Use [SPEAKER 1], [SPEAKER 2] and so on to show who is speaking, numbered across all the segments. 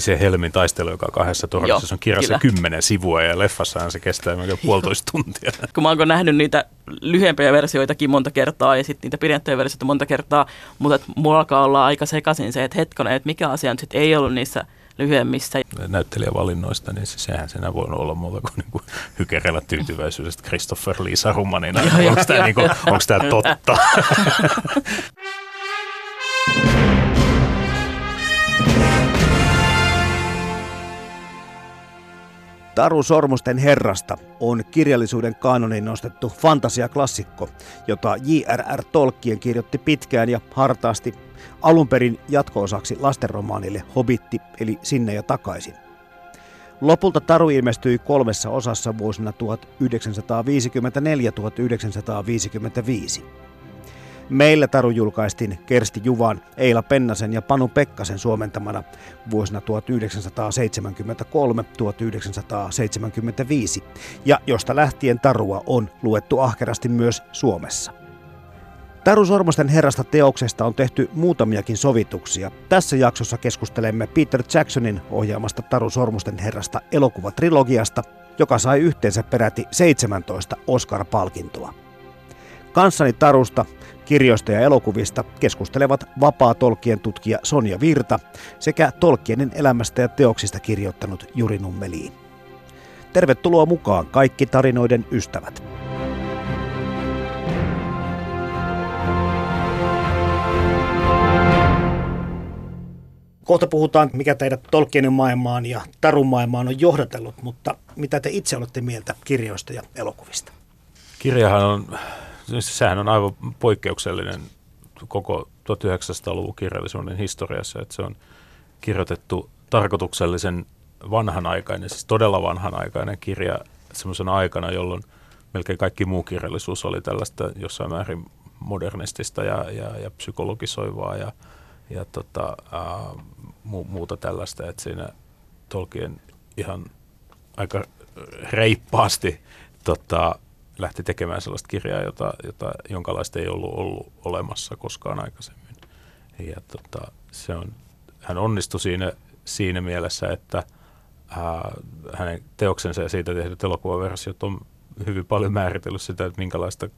[SPEAKER 1] Niin se Helmin taistelu, joka on kahdessa se on kirjassa kymmenen sivua ja leffassahan se kestää melkein puolitoista tuntia.
[SPEAKER 2] Kun mä oon nähnyt niitä lyhyempiä versioitakin monta kertaa ja sitten niitä pidempiä versioita monta kertaa, mutta mulla alkaa olla aika sekaisin se, että hetkonen, että mikä asia nyt ei ollut niissä lyhyemmissä.
[SPEAKER 1] Näyttelijävalinnoista, niin sehän senä voi olla muuta kuin, niin kuin hykerellä tyytyväisyydestä Christopher Lee Sarumanina. onko tämä totta?
[SPEAKER 3] Taru Sormusten herrasta on kirjallisuuden kanoniin nostettu fantasiaklassikko, jota J.R.R. Tolkien kirjoitti pitkään ja hartaasti alun perin jatko-osaksi lastenromaanille Hobitti eli Sinne ja takaisin. Lopulta Taru ilmestyi kolmessa osassa vuosina 1954-1955. Meillä Taru julkaistiin Kersti Juvan, Eila Pennasen ja Panu Pekkasen suomentamana vuosina 1973-1975, ja josta lähtien Tarua on luettu ahkerasti myös Suomessa. Taru Sormusten herrasta teoksesta on tehty muutamiakin sovituksia. Tässä jaksossa keskustelemme Peter Jacksonin ohjaamasta Taru Sormusten herrasta elokuvatrilogiasta, joka sai yhteensä peräti 17 Oscar-palkintoa. Kanssani Tarusta Kirjoista ja elokuvista keskustelevat vapaa Tolkien tutkija Sonja Virta sekä Tolkienin elämästä ja teoksista kirjoittanut Juri Nummeliin. Tervetuloa mukaan kaikki tarinoiden ystävät. Kohta puhutaan, mikä teidät Tolkienin maailmaan ja Tarun maailmaan on johdatellut, mutta mitä te itse olette mieltä kirjoista ja elokuvista?
[SPEAKER 1] Kirjahan on sehän on aivan poikkeuksellinen koko 1900-luvun kirjallisuuden historiassa, että se on kirjoitettu tarkoituksellisen vanhanaikainen, siis todella vanhanaikainen kirja semmoisen aikana, jolloin melkein kaikki muu kirjallisuus oli tällaista jossain määrin modernistista ja, ja, ja psykologisoivaa ja, ja tota, ää, mu, muuta tällaista, että siinä Tolkien ihan aika reippaasti tota, lähti tekemään sellaista kirjaa, jota, jota, jonkalaista ei ollut ollut olemassa koskaan aikaisemmin. Ja tota, se on, hän onnistui siinä, siinä mielessä, että ää, hänen teoksensa ja siitä tehdyt elokuvaversiot on hyvin paljon määritellyt sitä, että minkälaista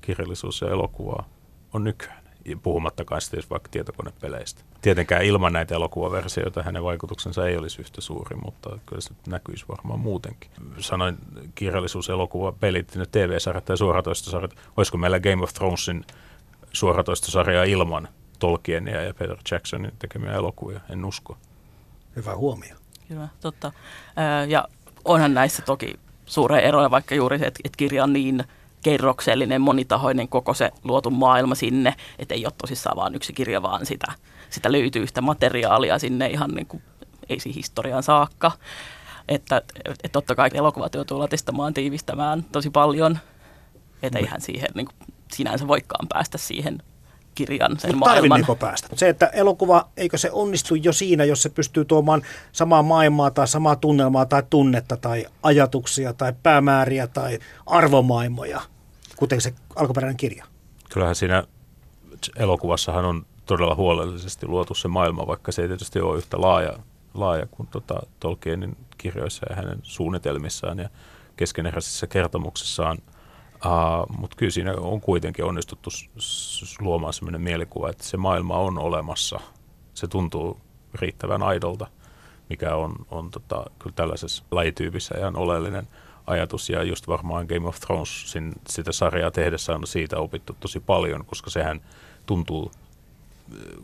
[SPEAKER 1] kirjallisuus ja elokuvaa on nykyään puhumattakaan sitten vaikka tietokonepeleistä. Tietenkään ilman näitä elokuvaversioita hänen vaikutuksensa ei olisi yhtä suuri, mutta kyllä se näkyisi varmaan muutenkin. Sanoin kirjallisuus, elokuva, pelit, TV-sarjat tai suoratoistosarjat. Olisiko meillä Game of Thronesin suoratoistosarjaa ilman Tolkienia ja Peter Jacksonin tekemiä elokuvia? En usko.
[SPEAKER 3] Hyvä huomio.
[SPEAKER 2] Kyllä, totta. Ja onhan näissä toki suuria eroja, vaikka juuri se, että kirja on niin – kerroksellinen, monitahoinen koko se luotu maailma sinne, että ei ole tosissaan vain yksi kirja, vaan sitä, sitä löytyy yhtä materiaalia sinne ihan niin kuin, ei siihen historiaan saakka. Että, että totta kai elokuvat joutuu latistamaan, tiivistämään tosi paljon, että eihän siihen niin kuin, sinänsä voikaan päästä siihen kirjan, sen Mut maailman.
[SPEAKER 3] päästä? Se, että elokuva, eikö se onnistu jo siinä, jos se pystyy tuomaan samaa maailmaa tai samaa tunnelmaa tai tunnetta tai ajatuksia tai päämääriä tai arvomaailmoja, kuten se alkuperäinen kirja?
[SPEAKER 1] Kyllähän siinä elokuvassahan on todella huolellisesti luotu se maailma, vaikka se ei tietysti ole yhtä laaja, laaja kuin tota Tolkienin kirjoissa ja hänen suunnitelmissaan ja keskeneräisissä kertomuksissaan – Uh, Mutta kyllä siinä on kuitenkin onnistuttu luomaan sellainen mielikuva, että se maailma on olemassa. Se tuntuu riittävän aidolta, mikä on, on tota, kyllä tällaisessa lajityypissä ihan oleellinen ajatus. Ja just varmaan Game of Thrones sitä sarjaa tehdessä on siitä opittu tosi paljon, koska sehän tuntuu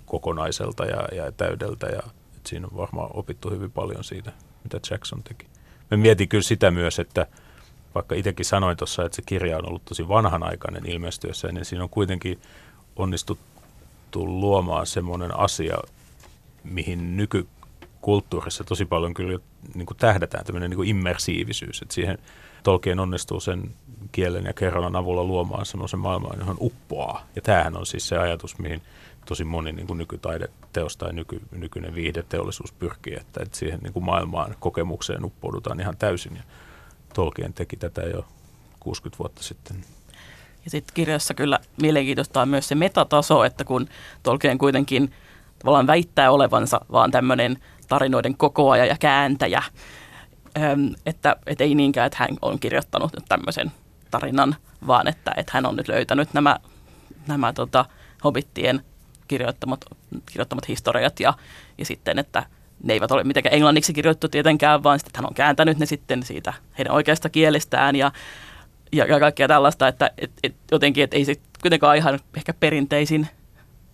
[SPEAKER 1] kokonaiselta ja, ja täydeltä. Ja siinä on varmaan opittu hyvin paljon siitä, mitä Jackson teki. Me mietin kyllä sitä myös, että – vaikka itsekin sanoin tuossa, että se kirja on ollut tosi vanhanaikainen ilmestyessä, niin siinä on kuitenkin onnistuttu luomaan semmoinen asia, mihin nykykulttuurissa tosi paljon kyllä niin kuin tähdätään, tämmöinen niin kuin immersiivisyys, että siihen Tolkien onnistuu sen kielen ja kerronnan avulla luomaan semmoisen maailman, johon uppoaa. Ja tämähän on siis se ajatus, mihin tosi moni niin kuin nykytaideteos tai nyky, nykyinen viihdeteollisuus pyrkii, että, että siihen niin kuin maailmaan kokemukseen uppoudutaan ihan täysin. Ja Tolkien teki tätä jo 60 vuotta sitten.
[SPEAKER 2] Ja sitten kirjassa kyllä mielenkiintoista on myös se metataso, että kun Tolkien kuitenkin tavallaan väittää olevansa vaan tämmöinen tarinoiden kokoaja ja kääntäjä, että, että ei niinkään, että hän on kirjoittanut nyt tämmöisen tarinan, vaan että, että hän on nyt löytänyt nämä, nämä tota, hobittien kirjoittamat, kirjoittamat historiat ja, ja sitten, että ne eivät ole mitenkään englanniksi kirjoittu tietenkään, vaan sitten hän on kääntänyt ne sitten siitä heidän oikeasta kielestään ja, ja, kaikkea tällaista, että et, et jotenkin, että ei se kuitenkaan ihan ehkä perinteisin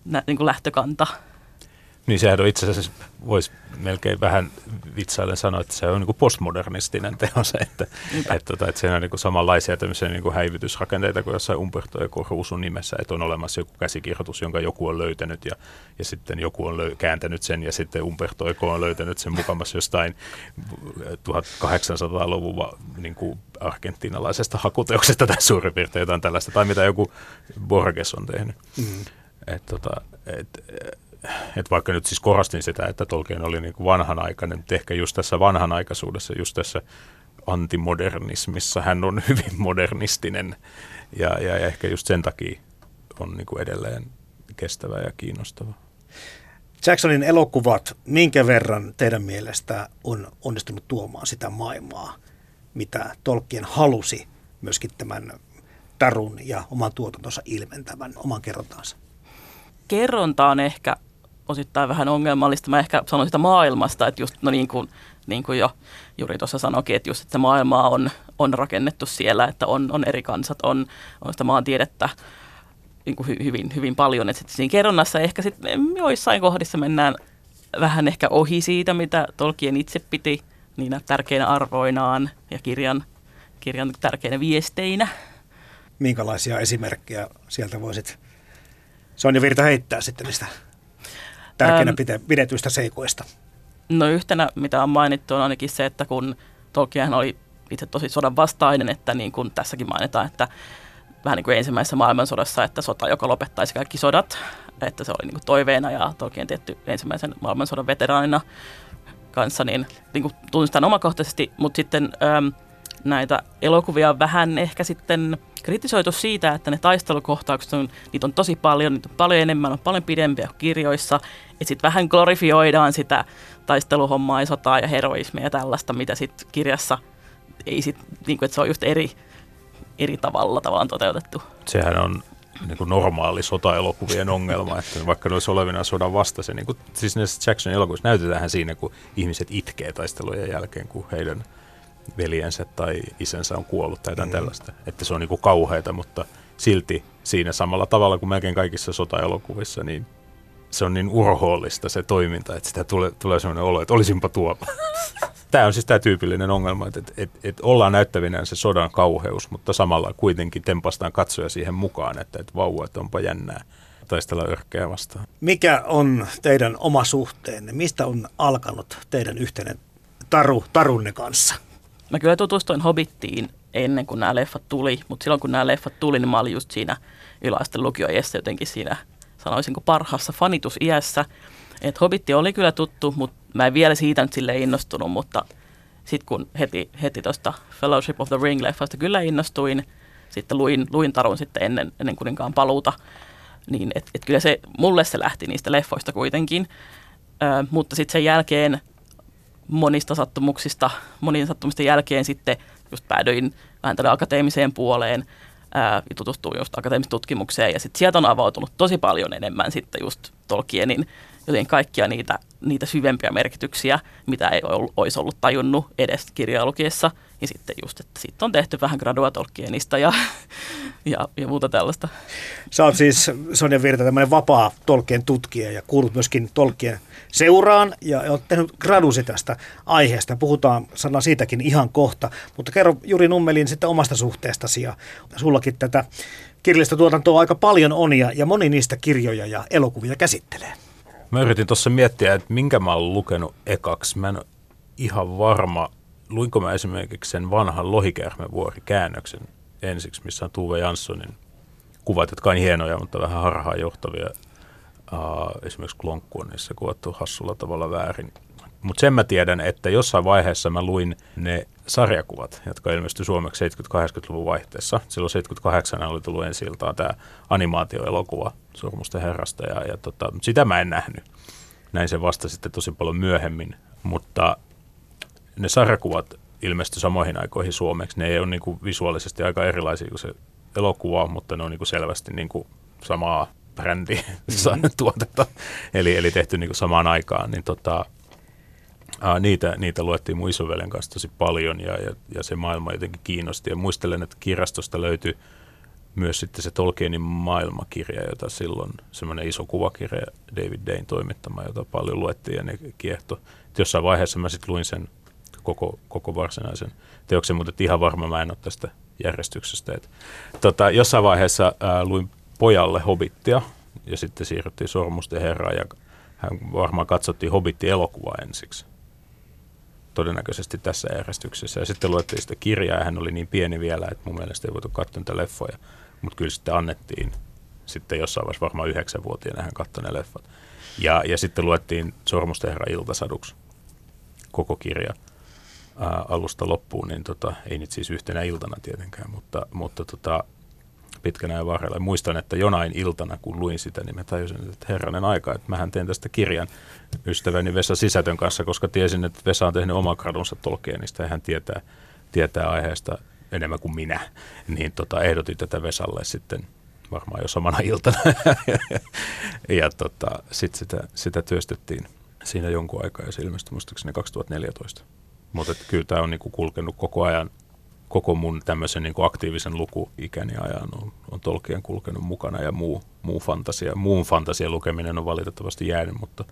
[SPEAKER 2] nä, niin kuin lähtökanta.
[SPEAKER 1] Niin sehän on itse asiassa, voisi melkein vähän vitsaillen sanoa, että se on niin postmodernistinen teos, että, että, että, tota, että siinä on niin samanlaisia tämmöisiä niin häivytysrakenteita kuin jossain Umberto Eco Ruusun nimessä, että on olemassa joku käsikirjoitus, jonka joku on löytänyt ja, ja sitten joku on löy- kääntänyt sen ja sitten Umberto Eco on löytänyt sen mukamassa jostain 1800-luvun niin kuin argentinalaisesta hakuteoksesta tai suurin piirtein jotain tällaista, tai mitä joku Borges on tehnyt. Mm. Et, tota, et, että vaikka nyt siis korostin sitä, että Tolkien oli niin kuin vanhanaikainen, mutta ehkä just tässä vanhanaikaisuudessa, just tässä antimodernismissa hän on hyvin modernistinen ja, ja, ja ehkä just sen takia on niin kuin edelleen kestävä ja kiinnostava.
[SPEAKER 3] Jacksonin elokuvat, minkä verran teidän mielestä on onnistunut tuomaan sitä maailmaa, mitä Tolkien halusi myöskin tämän tarun ja oman tuotantonsa ilmentävän oman kerrontaansa?
[SPEAKER 2] Kerronta on ehkä osittain vähän ongelmallista. Mä ehkä sanon sitä maailmasta, että just no niin kuin, niin kuin jo Juri tuossa sanoikin, että just että se maailmaa on, on rakennettu siellä, että on, on eri kansat, on, on sitä maantiedettä niin kuin hy, hyvin, hyvin paljon. Että sitten siinä kerronnassa ehkä sitten joissain kohdissa mennään vähän ehkä ohi siitä, mitä Tolkien itse piti niinä tärkeinä arvoinaan ja kirjan, kirjan tärkeinä viesteinä.
[SPEAKER 3] Minkälaisia esimerkkejä sieltä voisit Sonja Virta heittää sitten niistä tärkeänä ähm, pidetyistä seikoista?
[SPEAKER 2] No yhtenä, mitä on mainittu, on ainakin se, että kun Tolkien oli itse tosi sodan vastainen, että niin kuin tässäkin mainitaan, että vähän niin kuin ensimmäisessä maailmansodassa, että sota, joka lopettaisi kaikki sodat, että se oli niin kuin toiveena ja Tolkien tietty ensimmäisen maailmansodan veteraanina kanssa, niin, niin kuin tunnistan omakohtaisesti, mutta sitten ähm, näitä elokuvia vähän ehkä sitten kritisoitu siitä, että ne taistelukohtaukset on, niitä on tosi paljon, niitä on paljon enemmän, on paljon pidempiä kuin kirjoissa, että sitten vähän glorifioidaan sitä taisteluhommaa ja sotaa ja heroismia ja tällaista, mitä sitten kirjassa ei sit, niin että se on just eri, eri tavalla tavallaan toteutettu.
[SPEAKER 1] Sehän on niin kuin normaali sotaelokuvien ongelma, että vaikka ne olisi olevina sodan vastaisen, niin kuin, siis näissä Jacksonin elokuvissa näytetään siinä, kun ihmiset itkee taistelujen jälkeen, kun heidän veljensä tai isänsä on kuollut tai jotain mm. tällaista. Että se on niinku kauheita, mutta silti siinä samalla tavalla kuin melkein kaikissa sotaelokuvissa, niin se on niin urhoollista se toiminta, että sitä tulee, tulee sellainen olo, että olisinpa tuolla. Tämä on siis tämä tyypillinen ongelma, että, että, että, että ollaan näyttävinään se sodan kauheus, mutta samalla kuitenkin tempastaan katsoja siihen mukaan, että, että vau, että onpa jännää taistella örkkeä vastaan.
[SPEAKER 3] Mikä on teidän oma suhteenne? Mistä on alkanut teidän yhteinen taru, tarunne kanssa?
[SPEAKER 2] Mä kyllä tutustuin Hobittiin ennen kuin nämä leffat tuli, mutta silloin kun nämä leffat tuli, niin mä olin just siinä yläasteen lukioiässä jotenkin siinä, sanoisinko parhaassa fanitusiässä. Että Hobitti oli kyllä tuttu, mutta mä en vielä siitä nyt sille innostunut, mutta sitten kun heti, heti tuosta Fellowship of the Ring-leffasta kyllä innostuin, sitten luin, luin Tarun sitten ennen, ennen kuninkaan paluuta, niin et, et kyllä se, mulle se lähti niistä leffoista kuitenkin. Ö, mutta sitten sen jälkeen monista sattumuksista, monien sattumisten jälkeen sitten just päädyin vähän tälle akateemiseen puoleen ää, ja tutustuin just akateemiseen tutkimukseen ja sitten sieltä on avautunut tosi paljon enemmän sitten just Tolkienin joten kaikkia niitä, niitä syvempiä merkityksiä, mitä ei ollut, olisi ollut tajunnut edes kirjaa lukiessa. Ja sitten just, että sitten on tehty vähän gradua Tolkienista ja, ja, ja muuta tällaista.
[SPEAKER 3] Sä oot siis Sonja Virta tämmöinen vapaa Tolkien tutkija ja kuulut myöskin Tolkien seuraan ja olet tehnyt gradusi tästä aiheesta. Puhutaan sana siitäkin ihan kohta, mutta kerro Juri Nummelin sitten omasta suhteestasi ja sullakin tätä kirjallista tuotantoa aika paljon on ja, ja moni niistä kirjoja ja elokuvia käsittelee.
[SPEAKER 1] Mä yritin tuossa miettiä, että minkä mä oon lukenut ekaksi. Mä en ole ihan varma, luinko mä esimerkiksi sen vanhan Lohikäärmevuori käännöksen ensiksi, missä on Tuve Janssonin kuvat, jotka on hienoja, mutta vähän harhaan johtavia. Uh, esimerkiksi klonkku on niissä kuvattu hassulla tavalla väärin. Mutta sen mä tiedän, että jossain vaiheessa mä luin ne sarjakuvat, jotka ilmestyi suomeksi 70-80-luvun vaihteessa. Silloin 78 oli tullut ensi iltaan tämä animaatioelokuva Surmusten herrasta ja, ja tota, sitä mä en nähnyt. Näin se vasta sitten tosi paljon myöhemmin, mutta ne sarjakuvat ilmestyi samoihin aikoihin suomeksi. Ne ei ole niin kuin visuaalisesti aika erilaisia kuin se elokuva, mutta ne on niin kuin selvästi niin kuin samaa brändi mm-hmm. tuotetta, eli, eli tehty niin kuin samaan aikaan. Niin tota, Aa, niitä, niitä luettiin mun isoveljen kanssa tosi paljon ja, ja, ja se maailma jotenkin kiinnosti. Ja muistelen, että kirjastosta löytyi myös sitten se Tolkienin maailmakirja, jota silloin semmoinen iso kuvakirja David Dane toimittama, jota paljon luettiin ja ne kiehto. Et jossain vaiheessa mä sitten luin sen koko, koko varsinaisen teoksen, mutta ihan varma mä en ole tästä järjestyksestä. Et, tota, jossain vaiheessa ää, luin pojalle Hobittia ja sitten siirryttiin Sormusten herraan ja hän varmaan katsottiin Hobitti-elokuvaa ensiksi todennäköisesti tässä järjestyksessä. Ja sitten luettiin sitä kirjaa ja hän oli niin pieni vielä, että mun mielestä ei voitu katsoa niitä leffoja. Mutta kyllä sitten annettiin sitten jossain vaiheessa varmaan yhdeksänvuotiaana hän katsoi ne leffat. Ja, ja sitten luettiin Sormusten herra iltasaduksi koko kirja ää, alusta loppuun, niin tota, ei nyt siis yhtenä iltana tietenkään, mutta, mutta tota, pitkän ajan varrella. Muistan, että jonain iltana, kun luin sitä, niin mä tajusin, että herranen aika, että mähän teen tästä kirjan ystäväni Vesa Sisätön kanssa, koska tiesin, että Vesa on tehnyt oman gradunsa Tolkienista ja hän tietää, tietää aiheesta enemmän kuin minä. Niin tota, ehdotin tätä Vesalle sitten varmaan jo samana iltana. ja tota, sitten sitä, sitä työstettiin siinä jonkun aikaa ja se ilmestyi muistaakseni 2014. Mutta kyllä tämä on niinku kulkenut koko ajan koko mun tämmöisen niin kuin aktiivisen lukuikäni ajan on, on Tolkien kulkenut mukana ja muu, muu fantasia. Muun fantasian lukeminen on valitettavasti jäänyt, mutta,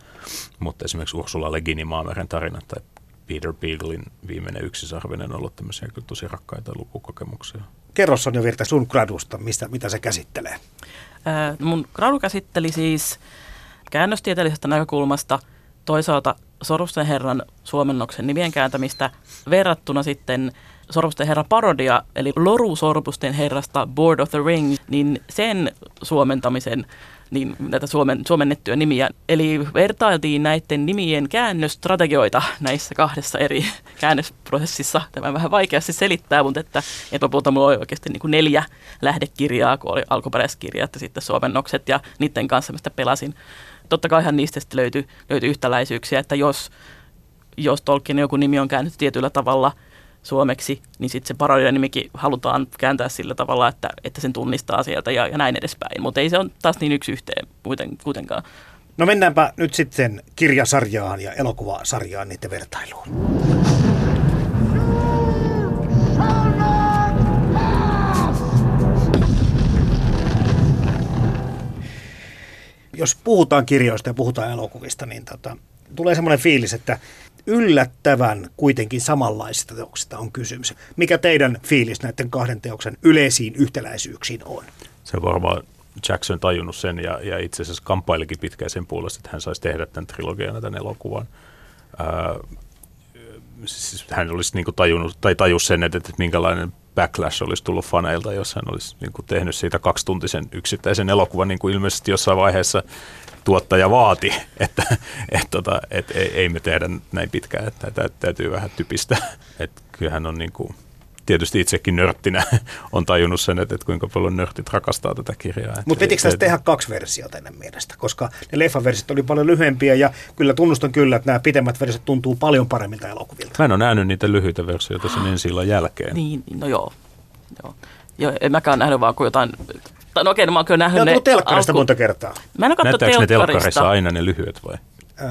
[SPEAKER 1] mutta esimerkiksi Ursula Le Guinin Maameren tarinat tai Peter Beaglein viimeinen yksisarvinen on ollut tämmöisiä kyllä tosi rakkaita lukukokemuksia.
[SPEAKER 3] Kerro Sonja Virta sun gradusta, mistä, mitä se käsittelee?
[SPEAKER 2] Ää, mun gradu käsitteli siis käännöstieteellisestä näkökulmasta toisaalta Sorusten herran suomennoksen nimien kääntämistä verrattuna sitten Sormusten herra parodia, eli Loru Sormusten herrasta Board of the Ring, niin sen suomentamisen niin näitä suomen, suomennettuja nimiä. Eli vertailtiin näiden nimien käännöstrategioita näissä kahdessa eri käännösprosessissa. Tämä on vähän vaikeasti selittää, mutta että, että lopulta mulla oli oikeasti niin kuin neljä lähdekirjaa, kun oli alkuperäiskirjat ja sitten suomennokset ja niiden kanssa mistä pelasin. Totta kai niistä sitten löytyi, löytyi yhtäläisyyksiä, että jos, jos Tolkien joku nimi on käännetty tietyllä tavalla – suomeksi, niin sitten se parodian nimikin halutaan kääntää sillä tavalla, että, että sen tunnistaa sieltä ja, ja näin edespäin. Mutta ei se on taas niin yksi yhteen kuitenkaan.
[SPEAKER 3] No mennäänpä nyt sitten kirjasarjaan ja elokuvasarjaan niiden vertailuun. Jos puhutaan kirjoista ja puhutaan elokuvista, niin tota, tulee semmoinen fiilis, että yllättävän kuitenkin samanlaisista teoksista on kysymys. Mikä teidän fiilis näiden kahden teoksen yleisiin yhtäläisyyksiin on?
[SPEAKER 1] Se varmaan Jackson tajunnut sen ja, ja itse asiassa kamppailikin pitkään sen puolesta, että hän saisi tehdä tämän trilogian tämän elokuvan. Ää, siis hän olisi niin tajunnut, tai tajus sen, että, että minkälainen backlash olisi tullut faneilta, jos hän olisi niin kuin tehnyt siitä kaksituntisen yksittäisen elokuvan, niin kuin ilmeisesti jossain vaiheessa tuottaja vaati, että et, tota, et, ei, ei me tehdä näin pitkään, että täytyy vähän typistä. Et kyllähän on niin kuin, tietysti itsekin nörttinä on tajunnut sen, että, että kuinka paljon nörtit rakastaa tätä kirjaa.
[SPEAKER 3] Mutta pitikö tästä tehdä kaksi versiota ennen mielestä, koska ne leffaversiot oli paljon lyhyempiä ja kyllä tunnustan kyllä, että nämä pidemmät versiot tuntuu paljon paremmilta elokuvilta.
[SPEAKER 1] Mä en ole nähnyt niitä lyhyitä versioita sen ensi jälkeen.
[SPEAKER 2] Niin, no joo. joo. Joo, en mäkään nähnyt vaan kuin jotain no okei, no mä oon kyllä
[SPEAKER 3] Ne
[SPEAKER 2] nähnyt
[SPEAKER 3] on
[SPEAKER 2] ne
[SPEAKER 3] tullut telkkarista
[SPEAKER 2] alku-
[SPEAKER 3] monta kertaa.
[SPEAKER 2] Mä en ole katsonut
[SPEAKER 1] Näyttääkö ne telkkarissa
[SPEAKER 2] telkkarista.
[SPEAKER 1] aina ne lyhyet vai?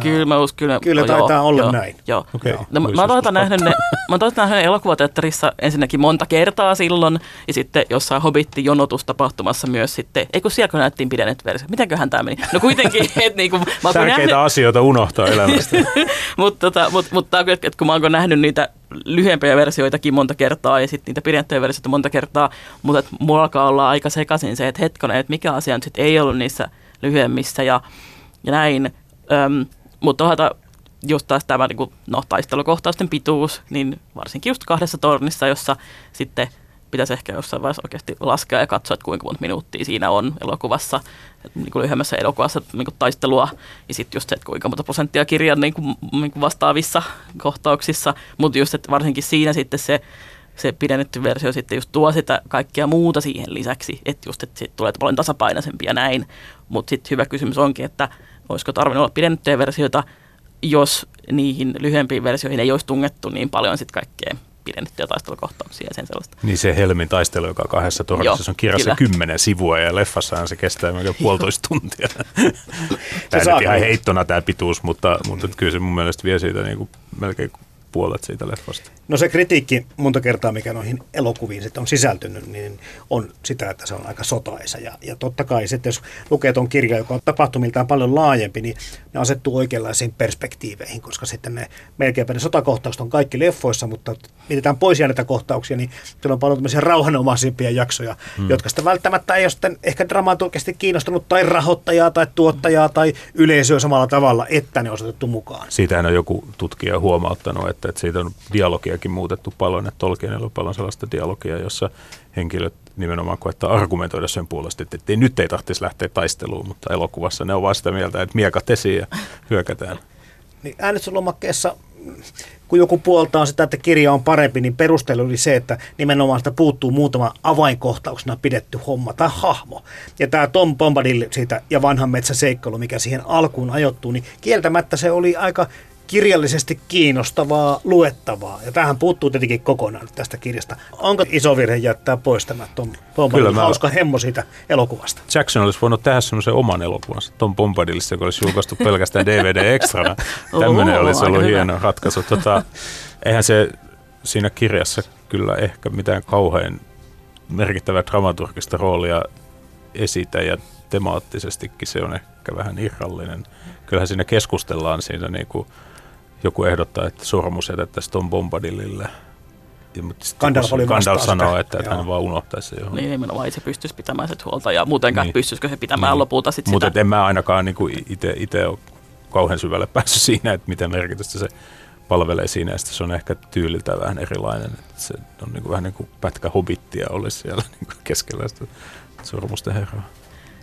[SPEAKER 2] Kyllä mä uskon, kyllä.
[SPEAKER 3] Kyllä
[SPEAKER 2] joo,
[SPEAKER 3] taitaa olla
[SPEAKER 2] joo,
[SPEAKER 3] näin.
[SPEAKER 2] Joo.
[SPEAKER 1] Okei.
[SPEAKER 2] No, mä, mä oon toisaalta nähnyt ne, mä oon toisaalta nähnyt elokuvateatterissa ensinnäkin monta kertaa silloin, ja sitten jossain Hobitti-jonotustapahtumassa myös sitten, ei kun siellä kun näyttiin pidennetty versio. Mitenköhän tämä meni? No kuitenkin, että niinku, mä
[SPEAKER 1] Tärkeitä
[SPEAKER 2] nähnyt,
[SPEAKER 1] asioita unohtaa elämästä.
[SPEAKER 2] mutta tota, mut, mut tää että kun mä oon nähnyt niitä lyhyempiä versioitakin monta kertaa ja sitten niitä pidettyjä versioita monta kertaa, mutta et mulla alkaa olla aika sekaisin se, että hetkonen, että mikä asia nyt sit ei ollut niissä lyhyemmissä ja, ja näin. Öm, mutta toisaalta just taas tämä niin no, taistelukohtausten pituus, niin varsinkin just kahdessa tornissa, jossa sitten pitäisi ehkä jossain vaiheessa oikeasti laskea ja katsoa, että kuinka monta minuuttia siinä on elokuvassa, niin kuin lyhyemmässä elokuvassa niin kuin taistelua, ja sitten just se, että kuinka monta prosenttia kirjan niin kuin, niin kuin vastaavissa kohtauksissa, mutta just, että varsinkin siinä sitten se, se pidennetty versio sitten just tuo sitä kaikkea muuta siihen lisäksi, että just, että siitä tulee paljon tasapainoisempi ja näin, mutta sitten hyvä kysymys onkin, että olisiko tarvinnut olla pidennettyjä versioita, jos niihin lyhyempiin versioihin ei olisi tungettu niin paljon sitten kaikkea pidennettyjä taistelukohtauksia ja sen sellaista.
[SPEAKER 1] Niin se Helmin taistelu, joka on kahdessa se on kirjassa
[SPEAKER 2] kyllä.
[SPEAKER 1] kymmenen sivua ja leffassahan se kestää melkein puolitoista tuntia. Tämä
[SPEAKER 3] saa
[SPEAKER 1] nyt ihan heittona tämä pituus, mutta, mutta kyllä se mun mielestä vie siitä niin kuin melkein puolet siitä leffasta.
[SPEAKER 3] No se kritiikki monta kertaa, mikä noihin elokuviin sitten on sisältynyt, niin on sitä, että se on aika sotaisa. Ja, ja totta kai sitten, jos lukee tuon kirjan, joka on tapahtumiltaan paljon laajempi, niin ne asettuu oikeanlaisiin perspektiiveihin, koska sitten ne melkeinpä ne sotakohtaukset on kaikki leffoissa, mutta mietitään pois jääneitä kohtauksia, niin siellä on paljon tämmöisiä rauhanomaisimpia jaksoja, hmm. jotka sitten välttämättä ei ole sitten ehkä dramaturgisesti kiinnostunut tai rahoittajaa tai tuottajaa tai yleisöä samalla tavalla, että ne on otettu mukaan.
[SPEAKER 1] Siitähän on joku tutkija huomauttanut, että, että siitä on dialogiakin muutettu paljon, että Tolkienilla on paljon sellaista dialogia, jossa henkilöt nimenomaan koettaa argumentoida sen puolesta, että ei, nyt ei tarvitsisi lähteä taisteluun, mutta elokuvassa ne on vaan sitä mieltä, että miekat esiin ja hyökätään.
[SPEAKER 3] Niin äänestyslomakkeessa, kun joku puoltaa sitä, että kirja on parempi, niin perustelu oli se, että nimenomaan sitä puuttuu muutama avainkohtauksena pidetty homma tai hahmo. Ja tämä Tom Bombadil siitä ja vanhan metsän seikkailu, mikä siihen alkuun ajoittuu, niin kieltämättä se oli aika kirjallisesti kiinnostavaa, luettavaa. Ja tähän puuttuu tietenkin kokonaan tästä kirjasta. Onko iso virhe jättää pois tämä Tom Bombadil
[SPEAKER 1] Kyllä mä-
[SPEAKER 3] hauska hemmo siitä elokuvasta?
[SPEAKER 1] Jackson olisi voinut tehdä semmoisen oman elokuvansa, Tom Bombadilista, joka olisi julkaistu pelkästään DVD-ekstrana. Tämmöinen olisi ollut
[SPEAKER 2] hyvä.
[SPEAKER 1] hieno ratkaisu. Tota, eihän se siinä kirjassa kyllä ehkä mitään kauhean merkittävää dramaturgista roolia esitä ja temaattisestikin se on ehkä vähän irrallinen. Kyllähän siinä keskustellaan siinä niin kuin joku ehdottaa, että sormus jätettäisiin Tom Bombadilille. Ja, mutta
[SPEAKER 3] Gandalf oli
[SPEAKER 1] Gandalf sanoo,
[SPEAKER 3] sitä,
[SPEAKER 1] että, että
[SPEAKER 3] joo.
[SPEAKER 1] hän vaan unohtaisi se johon.
[SPEAKER 2] Niin nimenomaan itse pystyisi pitämään sitä huolta ja muutenkaan
[SPEAKER 1] Niin.
[SPEAKER 2] niin. pystyisikö se pitämään
[SPEAKER 1] Niin.
[SPEAKER 2] niin. lopulta sitten
[SPEAKER 1] Mutta
[SPEAKER 2] sitä.
[SPEAKER 1] en mä ainakaan niin itse ole kauhean syvälle päässyt siinä, että mitä merkitystä se palvelee siinä. Ja se on ehkä tyyliltä vähän erilainen. Että se on niin kuin, vähän niin kuin pätkä hobittia olisi siellä niin kuin keskellä sitä sormusten herraa.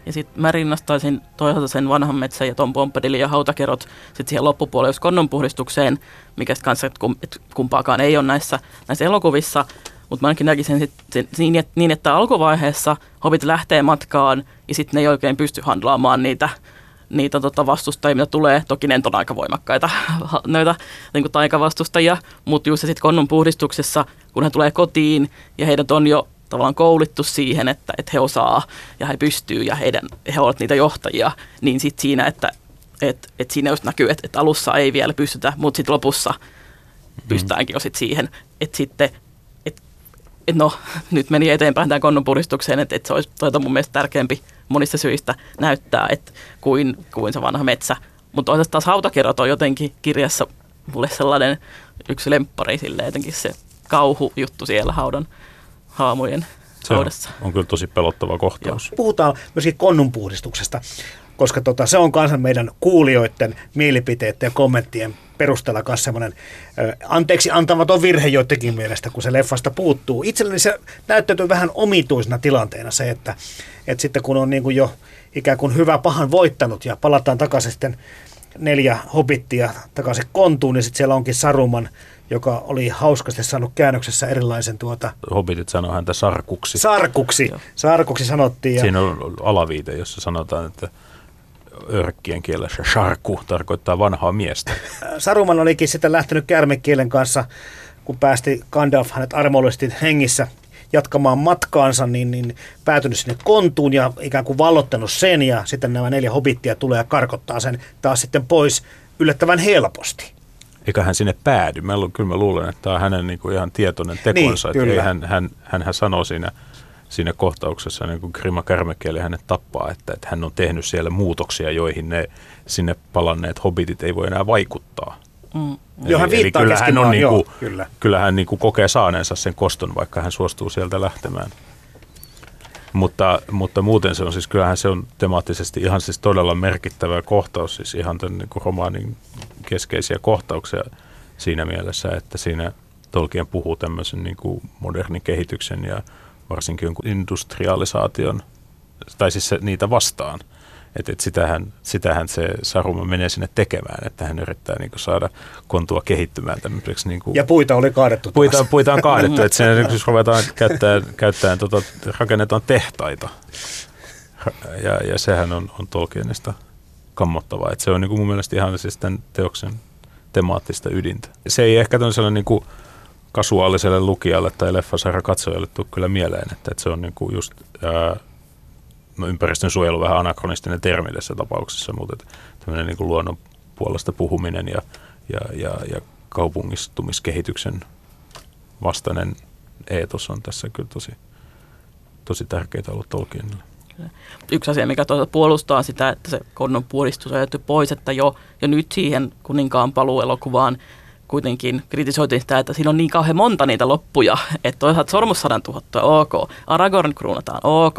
[SPEAKER 2] Ja sitten mä rinnastaisin toisaalta sen vanhan metsän ja Tom Bombadilin ja hautakerot sitten siihen loppupuolelle just konnonpuhdistukseen, mikä kanssa, et kumpaakaan ei ole näissä, näissä elokuvissa. Mutta mä ainakin näkisin sit, sen, niin, että, niin, että alkuvaiheessa hobit lähtee matkaan ja sitten ne ei oikein pysty handlaamaan niitä, niitä tota vastustajia, mitä tulee. Toki ne on aika voimakkaita noita niin taikavastustajia, mutta just sitten konnon puhdistuksessa, kun he tulee kotiin ja heidät on jo tavallaan koulittu siihen, että, että he osaa ja he pystyy ja heidän, he ovat niitä johtajia, niin sitten siinä, että et, et siinä just näkyy, että et alussa ei vielä pystytä, mutta sitten lopussa pystytäänkin jo sit siihen, että sitten et, et no, nyt meni eteenpäin tämän konnon puristukseen, että et se olisi toita mun mielestä tärkeämpi monista syistä näyttää, että kuin, kuin se vanha metsä. Mutta toisaalta taas hautakerrot on jotenkin kirjassa mulle sellainen yksi lemppari, silleen jotenkin se kauhujuttu siellä haudan haamujen
[SPEAKER 1] Se on,
[SPEAKER 2] haudassa.
[SPEAKER 1] on kyllä tosi pelottava kohtaus.
[SPEAKER 3] Puhutaan myöskin konnunpuhdistuksesta, koska tota, se on kanssa meidän kuulijoiden mielipiteiden ja kommenttien perusteella kanssa semmoinen anteeksi antamaton virhe joidenkin mielestä, kun se leffasta puuttuu. Itselleni se näyttäytyy vähän omituisena tilanteena se, että, että sitten kun on niin kuin jo ikään kuin hyvä pahan voittanut ja palataan takaisin sitten neljä hobittia takaisin kontuun, niin sitten siellä onkin Saruman, joka oli hauskasti saanut käännöksessä erilaisen tuota
[SPEAKER 1] Hobbitit sanoo häntä sarkuksi.
[SPEAKER 3] sarkuksi.
[SPEAKER 2] Joo.
[SPEAKER 3] Sarkuksi sanottiin. Ja,
[SPEAKER 1] Siinä on alaviite, jossa sanotaan, että örkkien kielessä sharku tarkoittaa vanhaa miestä.
[SPEAKER 3] Saruman olikin sitten lähtenyt kärmekielen kanssa, kun päästi Gandalf hänet armollisesti hengissä jatkamaan matkaansa, niin, niin päätynyt sinne kontuun ja ikään kuin vallottanut sen ja sitten nämä neljä hobittia tulee ja karkottaa sen taas sitten pois yllättävän helposti.
[SPEAKER 1] Eikä hän sinne päädy. Mä, kyllä mä luulen, että tämä on hänen niin kuin ihan tietoinen tekonsa.
[SPEAKER 3] Niin,
[SPEAKER 1] että hän, hän, hän, hän sanoo siinä, siinä kohtauksessa, niin kuin Grima Kärmekieli hänet tappaa, että, että hän on tehnyt siellä muutoksia, joihin ne sinne palanneet hobitit ei voi enää vaikuttaa.
[SPEAKER 3] Mm. Eli, Joo, hän viittaa eli kyllä hän, on,
[SPEAKER 1] niin kuin, kyllä. kyllä hän niin kuin kokee saaneensa sen koston, vaikka hän suostuu sieltä lähtemään. Mutta, mutta muuten se on siis, kyllähän se on temaattisesti ihan siis todella merkittävä kohtaus, siis ihan tämän niin romaanin keskeisiä kohtauksia siinä mielessä, että siinä Tolkien puhuu tämmöisen niin kuin modernin kehityksen ja varsinkin jonkun industrialisaation, tai siis se, niitä vastaan – että et sitähän, sitähän se Saruma menee sinne tekemään, että hän yrittää niin saada kontua kehittymään tämmöiseksi. Niin
[SPEAKER 3] ja puita oli kaadettu
[SPEAKER 1] Puita, puita on kaadettu, että sen siis ruvetaan käyttämään, käyttämään tota, rakennetaan tehtaita. Ja, ja sehän on, on Tolkienista kammottavaa. Että se on niin kuin mun mielestä ihan siis tämän teoksen temaattista ydintä. Se ei ehkä tämmöiselle niin kuin kasuaaliselle lukijalle tai leffasarja katsojalle tule kyllä mieleen, että, että se on niin kuin just ää, ympäristön suojelu vähän anakronistinen termi tässä tapauksessa, mutta tämmöinen niin luonnon puolesta puhuminen ja, ja, ja, ja kaupungistumiskehityksen vastainen eetos on tässä kyllä tosi, tosi tärkeää ollut Tolkienille.
[SPEAKER 2] Yksi asia, mikä tuota puolustaa sitä, että se konnon puolistus on jätetty pois, että jo, jo nyt siihen kuninkaan paluuelokuvaan kuitenkin kritisoitiin sitä, että siinä on niin kauhean monta niitä loppuja, että toisaalta sormussadan tuhottua, ok, Aragorn kruunataan, ok,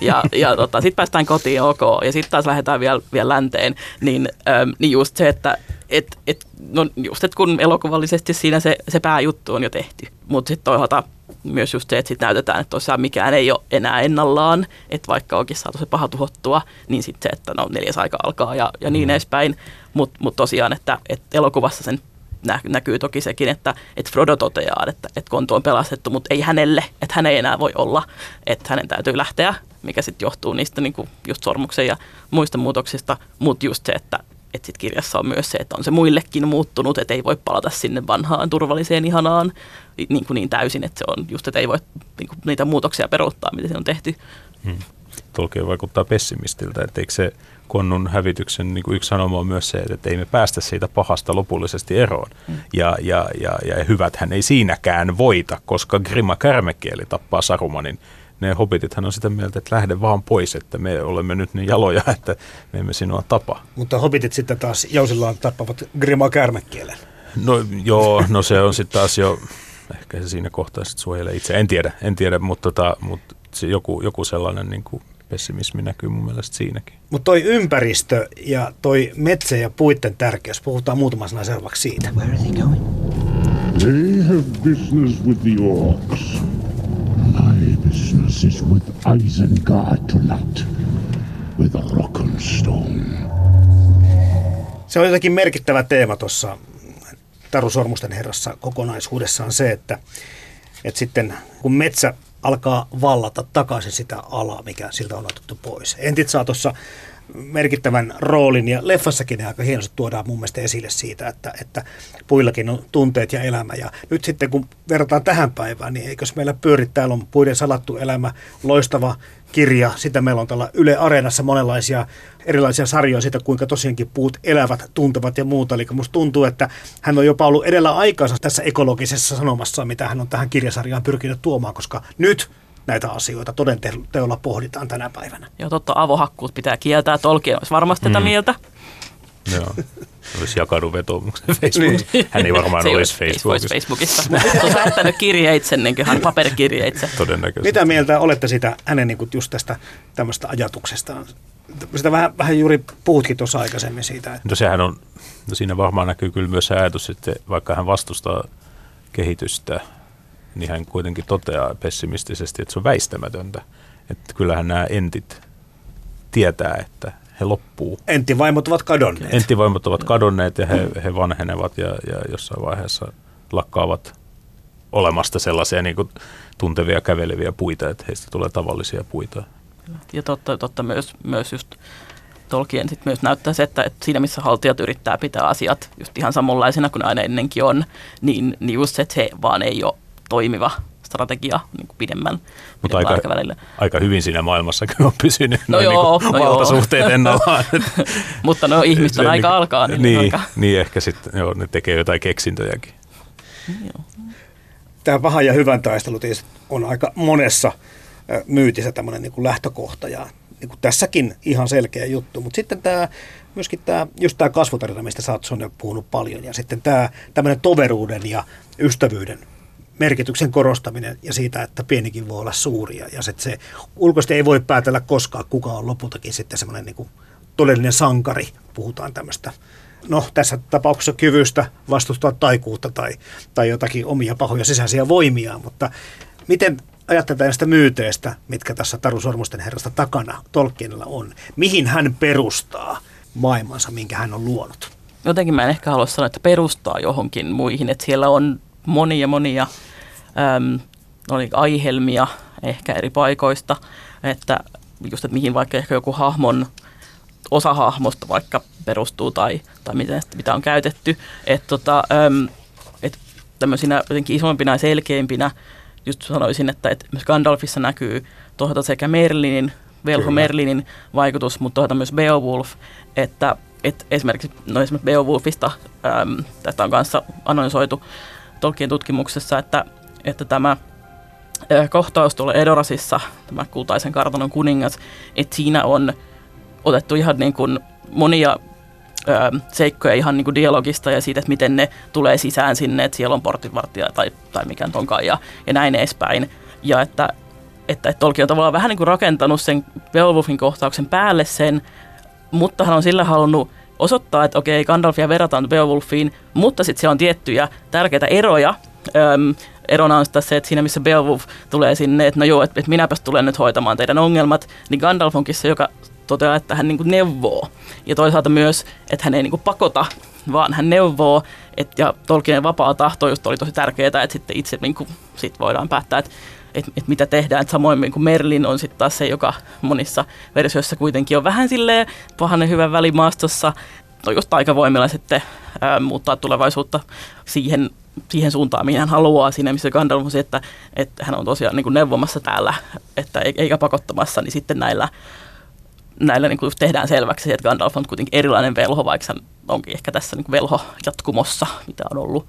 [SPEAKER 2] ja, ja tota, sitten päästään kotiin, ok, ja sitten taas lähdetään vielä, vielä länteen, niin, äm, niin just se, että et, et, no just, et kun elokuvallisesti siinä se, se pääjuttu on jo tehty, mutta sitten toisaalta myös just se, että sit näytetään, että tosiaan mikään ei ole enää ennallaan, että vaikka onkin saatu se paha tuhottua, niin sitten se, että no neljäs aika alkaa ja, ja niin mm. edespäin, mutta mut tosiaan, että, että elokuvassa sen näkyy toki sekin, että, että Frodo toteaa, että, että konto on pelastettu, mutta ei hänelle, että hän ei enää voi olla, että hänen täytyy lähteä, mikä sitten johtuu niistä niin just sormuksen ja muista muutoksista, mutta just se, että, että sit kirjassa on myös se, että on se muillekin muuttunut, että ei voi palata sinne vanhaan turvalliseen ihanaan niin, kuin niin täysin, että se on just, että ei voi niin kuin niitä muutoksia peruuttaa, mitä se on tehty. Hmm.
[SPEAKER 1] Tolkien vaikuttaa pessimistiltä, että eikö se konnun hävityksen niin kuin yksi sanoma on myös se, että ei me päästä siitä pahasta lopullisesti eroon. Mm. Ja, ja, ja, ja hyväthän ei siinäkään voita, koska Grima Kärmekieli tappaa Sarumanin. Ne hobbitithan on sitä mieltä, että lähde vaan pois, että me olemme nyt niin jaloja, että me emme sinua tapa.
[SPEAKER 3] Mutta hobbitit sitten taas jousillaan tappavat Grima Kärmekielen.
[SPEAKER 1] No joo, no se on sitten taas jo, ehkä se siinä kohtaa sitten suojelee itse. En tiedä, en tiedä mutta, tota, mutta se joku, joku sellainen niin kuin pessimismi näkyy mun mielestä siinäkin.
[SPEAKER 3] Mutta toi ympäristö ja toi metsä ja puitten tärkeys, puhutaan muutama sana seuraavaksi siitä. Where are they going? They have business with the orcs. My business is with Isengard tonight. With a rock and stone. Se on jotenkin merkittävä teema tuossa Taru Sormusten herrassa kokonaisuudessaan se, että, että sitten kun metsä alkaa vallata takaisin sitä alaa, mikä siltä on otettu pois. Entit saa tuossa merkittävän roolin ja leffassakin ne aika hienosti tuodaan mun mielestä esille siitä, että, että puillakin on tunteet ja elämä. Ja nyt sitten kun verrataan tähän päivään, niin eikös meillä pyöri, täällä on puiden salattu elämä, loistava kirja. Sitä meillä on tällä Yle Areenassa monenlaisia erilaisia sarjoja siitä, kuinka tosiaankin puut elävät, tuntevat ja muuta. Eli musta tuntuu, että hän on jopa ollut edellä aikansa tässä ekologisessa sanomassa, mitä hän on tähän kirjasarjaan pyrkinyt tuomaan, koska nyt näitä asioita toden teolla pohditaan tänä päivänä.
[SPEAKER 2] Joo, totta, avohakkuut pitää kieltää. Tolkien olisi varmasti tätä mm. mieltä.
[SPEAKER 1] Joo. Olisi jakanut vetoomuksen Facebookissa. Niin. Hän ei varmaan
[SPEAKER 2] se
[SPEAKER 1] olisi Facebookissa.
[SPEAKER 2] Facebookissa. Se on lähettänyt kirjeitse, niin hän paperikirjeitse.
[SPEAKER 1] Todennäköisesti.
[SPEAKER 3] Mitä mieltä olette sitä hänen niin kuin just tästä tämmöistä ajatuksestaan? Sitä vähän, vähän juuri puhutkin tuossa aikaisemmin siitä. Että...
[SPEAKER 1] No sehän on, no siinä varmaan näkyy kyllä myös se ajatus, että vaikka hän vastustaa kehitystä, niin hän kuitenkin toteaa pessimistisesti, että se on väistämätöntä. Että kyllähän nämä entit tietää, että he loppuu.
[SPEAKER 3] Enttivaimot ovat kadonneet.
[SPEAKER 1] Enttivaimot ovat kadonneet ja he, he vanhenevat ja, ja jossain vaiheessa lakkaavat olemasta sellaisia niin kuin tuntevia käveleviä puita, että heistä tulee tavallisia puita.
[SPEAKER 2] Ja totta, totta myös, myös just Tolkien sit myös näyttää se, että, että siinä missä haltijat yrittää pitää asiat just ihan samanlaisina kuin aina ennenkin on, niin, niin just se, että se vaan ei ole toimiva strategia niin kuin pidemmän,
[SPEAKER 1] Mutta
[SPEAKER 2] pidemmän
[SPEAKER 1] aika,
[SPEAKER 2] aikavälillä.
[SPEAKER 1] aika hyvin siinä maailmassa on pysynyt
[SPEAKER 2] No
[SPEAKER 1] noin
[SPEAKER 2] joo,
[SPEAKER 1] niin
[SPEAKER 2] no joo.
[SPEAKER 1] valtasuhteet ennallaan.
[SPEAKER 2] Mutta no ihmisten
[SPEAKER 1] Se
[SPEAKER 2] aika
[SPEAKER 1] niin-
[SPEAKER 2] alkaa, niin,
[SPEAKER 1] niin,
[SPEAKER 2] aika.
[SPEAKER 1] niin ehkä sitten joo, ne tekee jotain keksintöjäkin.
[SPEAKER 3] Tämä pahan ja hyvän taistelu on aika monessa myytissä tämmöinen niin kuin lähtökohta ja niin kuin tässäkin ihan selkeä juttu. Mutta sitten tämä, myöskin tämä, just tämä kasvutarina, mistä sä oot Sonja puhunut paljon ja sitten tämä tämmöinen toveruuden ja ystävyyden merkityksen korostaminen ja siitä, että pienikin voi olla suuria ja se, se ulkoisesti ei voi päätellä koskaan, kuka on lopultakin sitten semmoinen niin kuin todellinen sankari, puhutaan tämmöistä no tässä tapauksessa kyvystä vastustaa taikuutta tai, tai jotakin omia pahoja sisäisiä voimia, mutta miten ajattelee näistä myyteistä, mitkä tässä Taru Sormusten herrasta takana Tolkienilla on? Mihin hän perustaa maailmansa, minkä hän on luonut?
[SPEAKER 2] Jotenkin mä en ehkä halua sanoa, että perustaa johonkin muihin, että siellä on monia monia äm, oli aihelmia ehkä eri paikoista, että just, että mihin vaikka ehkä joku hahmon osa hahmosta vaikka perustuu tai, tai mitä, mitä on käytetty. Että tota, äm, et tämmöisinä jotenkin isompina ja selkeimpinä just sanoisin, että, että myös Gandalfissa näkyy toisaalta sekä Merlinin, velho
[SPEAKER 1] Kyllä.
[SPEAKER 2] Merlinin vaikutus, mutta toisaalta myös Beowulf, että et esimerkiksi, no esimerkiksi Beowulfista, äm, tästä on kanssa analysoitu Tolkien tutkimuksessa, että, että tämä kohtaus tuolla Edorasissa, tämä kultaisen kartanon kuningas, että siinä on otettu ihan niin kuin monia ö, seikkoja ihan niin kuin dialogista ja siitä, että miten ne tulee sisään sinne, että siellä on portinvartija tai, tai mikä nyt onkaan ja, ja näin edespäin. Ja että, että, että Tolkien on tavallaan vähän niin kuin rakentanut sen Beowulfin kohtauksen päälle sen, mutta hän on sillä halunnut osoittaa, että okei, Gandalfia verrataan Beowulfiin, mutta sitten siellä on tiettyjä tärkeitä eroja. Öm, erona on sitten se, että siinä missä Beowulf tulee sinne, että no joo, että, että minäpäs tulen nyt hoitamaan teidän ongelmat, niin Gandalf onkin se, joka toteaa, että hän niin kuin neuvoo. Ja toisaalta myös, että hän ei niin kuin pakota, vaan hän neuvoo. Et, ja Tolkien vapaa tahto just oli tosi tärkeää, että sitten itse niin kuin, sit voidaan päättää, että et, et mitä tehdään. Et samoin niin kuin Merlin on sitten taas se, joka monissa versioissa kuitenkin on vähän silleen pahanen hyvän välimaastossa. No just aikavoimilla sitten ää, muuttaa tulevaisuutta siihen, siihen suuntaan, mihin hän haluaa siinä, missä Gandalf on se, että, että hän on tosiaan niin kuin neuvomassa täällä, että eikä pakottamassa, niin sitten näillä näillä niin kuin tehdään selväksi, että Gandalf on kuitenkin erilainen velho, vaikka hän onkin ehkä tässä niin kuin velho jatkumossa, mitä on ollut.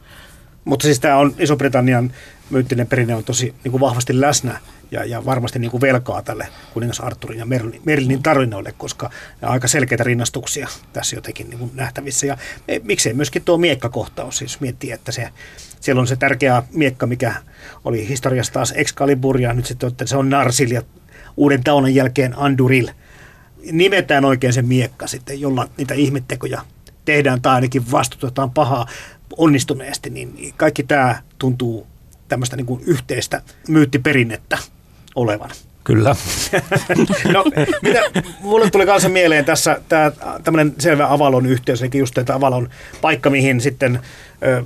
[SPEAKER 3] Mutta siis tämä on Iso-Britannian myyttinen perinne on tosi niin kuin vahvasti läsnä ja, ja varmasti niin kuin velkaa tälle kuningas Arturin ja Merlin, Merlinin tarinoille, koska ne on aika selkeitä rinnastuksia tässä jotenkin niin kuin nähtävissä. Ja e, miksei myöskin tuo miekkakohtaus, siis miettii, että se, siellä on se tärkeä miekka, mikä oli historiassa taas Excalibur ja nyt sitten että se on Narsil ja uuden taunan jälkeen Anduril. Nimetään oikein se miekka sitten, jolla niitä ihmettekoja tehdään tai ainakin vastutetaan pahaa onnistuneesti, niin kaikki tämä tuntuu tämmöistä niin kuin yhteistä myyttiperinnettä olevan.
[SPEAKER 1] Kyllä.
[SPEAKER 3] No, mitä, mulle tuli kanssa mieleen tässä tämä tämmöinen selvä Avalon yhteys, eli just tämä Avalon paikka, mihin sitten ö,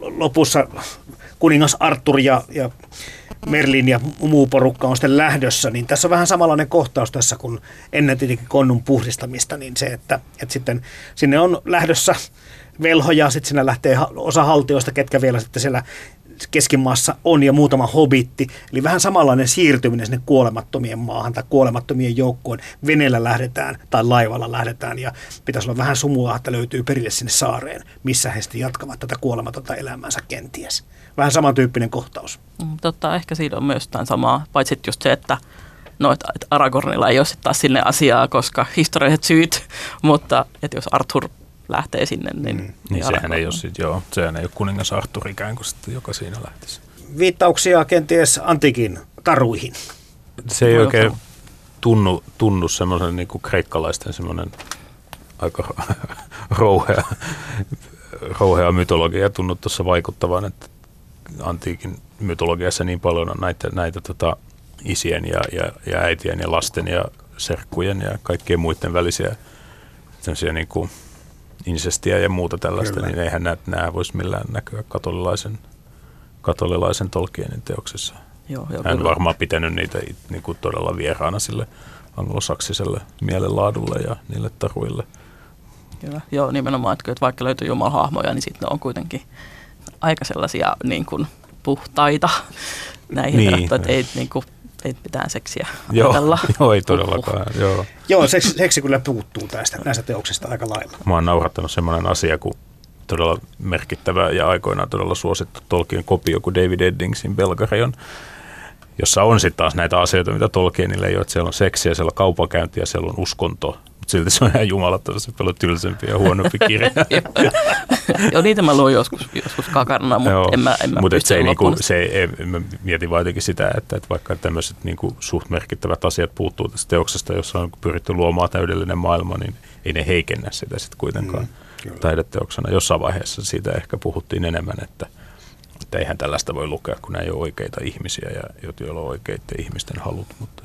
[SPEAKER 3] lopussa kuningas Artur ja, ja Merlin ja muu porukka on sitten lähdössä, niin tässä on vähän samanlainen kohtaus tässä kuin ennen tietenkin konnun puhdistamista, niin se, että, että sitten sinne on lähdössä velhoja, sitten sinne lähtee osa haltioista, ketkä vielä sitten siellä keskimaassa on ja muutama hobitti. Eli vähän samanlainen siirtyminen sinne kuolemattomien maahan tai kuolemattomien joukkoon. Veneellä lähdetään tai laivalla lähdetään ja pitäisi olla vähän sumua, että löytyy perille sinne saareen, missä he sitten jatkavat tätä kuolematonta elämäänsä kenties. Vähän samantyyppinen kohtaus.
[SPEAKER 2] Mm, Totta, ehkä siinä on myös jotain samaa, paitsi just se, että no, että Aragornilla ei ole sitten taas sinne asiaa, koska historialliset syyt, mutta että jos Arthur lähtee sinne, niin...
[SPEAKER 1] Niin sehän
[SPEAKER 2] Aragorn
[SPEAKER 1] ei ole sit, joo, sehän ei ole kuningas Arthur ikään kuin sitten, joka siinä lähtisi.
[SPEAKER 3] Viittauksia kenties antiikin taruihin.
[SPEAKER 1] Se ei
[SPEAKER 2] Voi
[SPEAKER 1] oikein
[SPEAKER 2] olla.
[SPEAKER 1] tunnu, tunnu semmoisen niin kreikkalaisten semmoinen aika rouhea, rouhea mytologia tunnu tuossa vaikuttavan, että antiikin mytologiassa niin paljon on näitä, näitä tota, isien ja, ja, ja äitien ja lasten ja serkkujen ja kaikkien muiden välisiä semmoisia niin kuin insestiä ja muuta tällaista,
[SPEAKER 3] Kyllä.
[SPEAKER 1] niin eihän nämä, nämä voisi millään näkyä katolilaisen, katolilaisen Tolkienin teoksissa.
[SPEAKER 2] Joo, joo,
[SPEAKER 1] Hän on
[SPEAKER 2] kyllä.
[SPEAKER 1] varmaan pitänyt niitä it- niin kuin todella vieraana sille anglosaksiselle mielenlaadulle ja niille taruille.
[SPEAKER 2] Kyllä. Joo, nimenomaan, että vaikka löytyy Jumalan hahmoja, niin sitten ne on kuitenkin aika sellaisia niin kuin puhtaita näihin
[SPEAKER 1] Niin.
[SPEAKER 2] verrattuna, että ei, niin kuin, ei mitään seksiä
[SPEAKER 1] Joo,
[SPEAKER 2] ajatella.
[SPEAKER 1] joo, ei todellakaan. Joo.
[SPEAKER 3] Joo, seksi, seksi kyllä puuttuu tästä, näistä teoksista aika lailla.
[SPEAKER 1] Mä oon naurattanut semmoinen asia, kun todella merkittävä ja aikoinaan todella suosittu Tolkien kopio kuin David Eddingsin Belgarion, jossa on sitten taas näitä asioita, mitä Tolkienille ei ole, että siellä on seksiä, siellä on kaupankäyntiä, siellä on uskonto, mutta silti se on ihan jumalattomasti paljon tylsempi ja huonompi kirja.
[SPEAKER 2] Joo, niitä mä luin joskus, joskus kakarana, mutta
[SPEAKER 1] Joo,
[SPEAKER 2] en mä, en mä
[SPEAKER 1] mutta
[SPEAKER 2] pysty
[SPEAKER 1] se, niinku, se ei, mä mietin vaan jotenkin sitä, että, että vaikka tämmöiset niinku suht merkittävät asiat puuttuu tästä teoksesta, jossa on pyritty luomaan täydellinen maailma, niin ei ne heikennä sitä sitten kuitenkaan
[SPEAKER 3] kyllä.
[SPEAKER 1] taideteoksena. Jossain vaiheessa siitä ehkä puhuttiin enemmän, että, että eihän tällaista voi lukea, kun nämä ei ole oikeita ihmisiä ja joilla on oikeiden ihmisten halut, mutta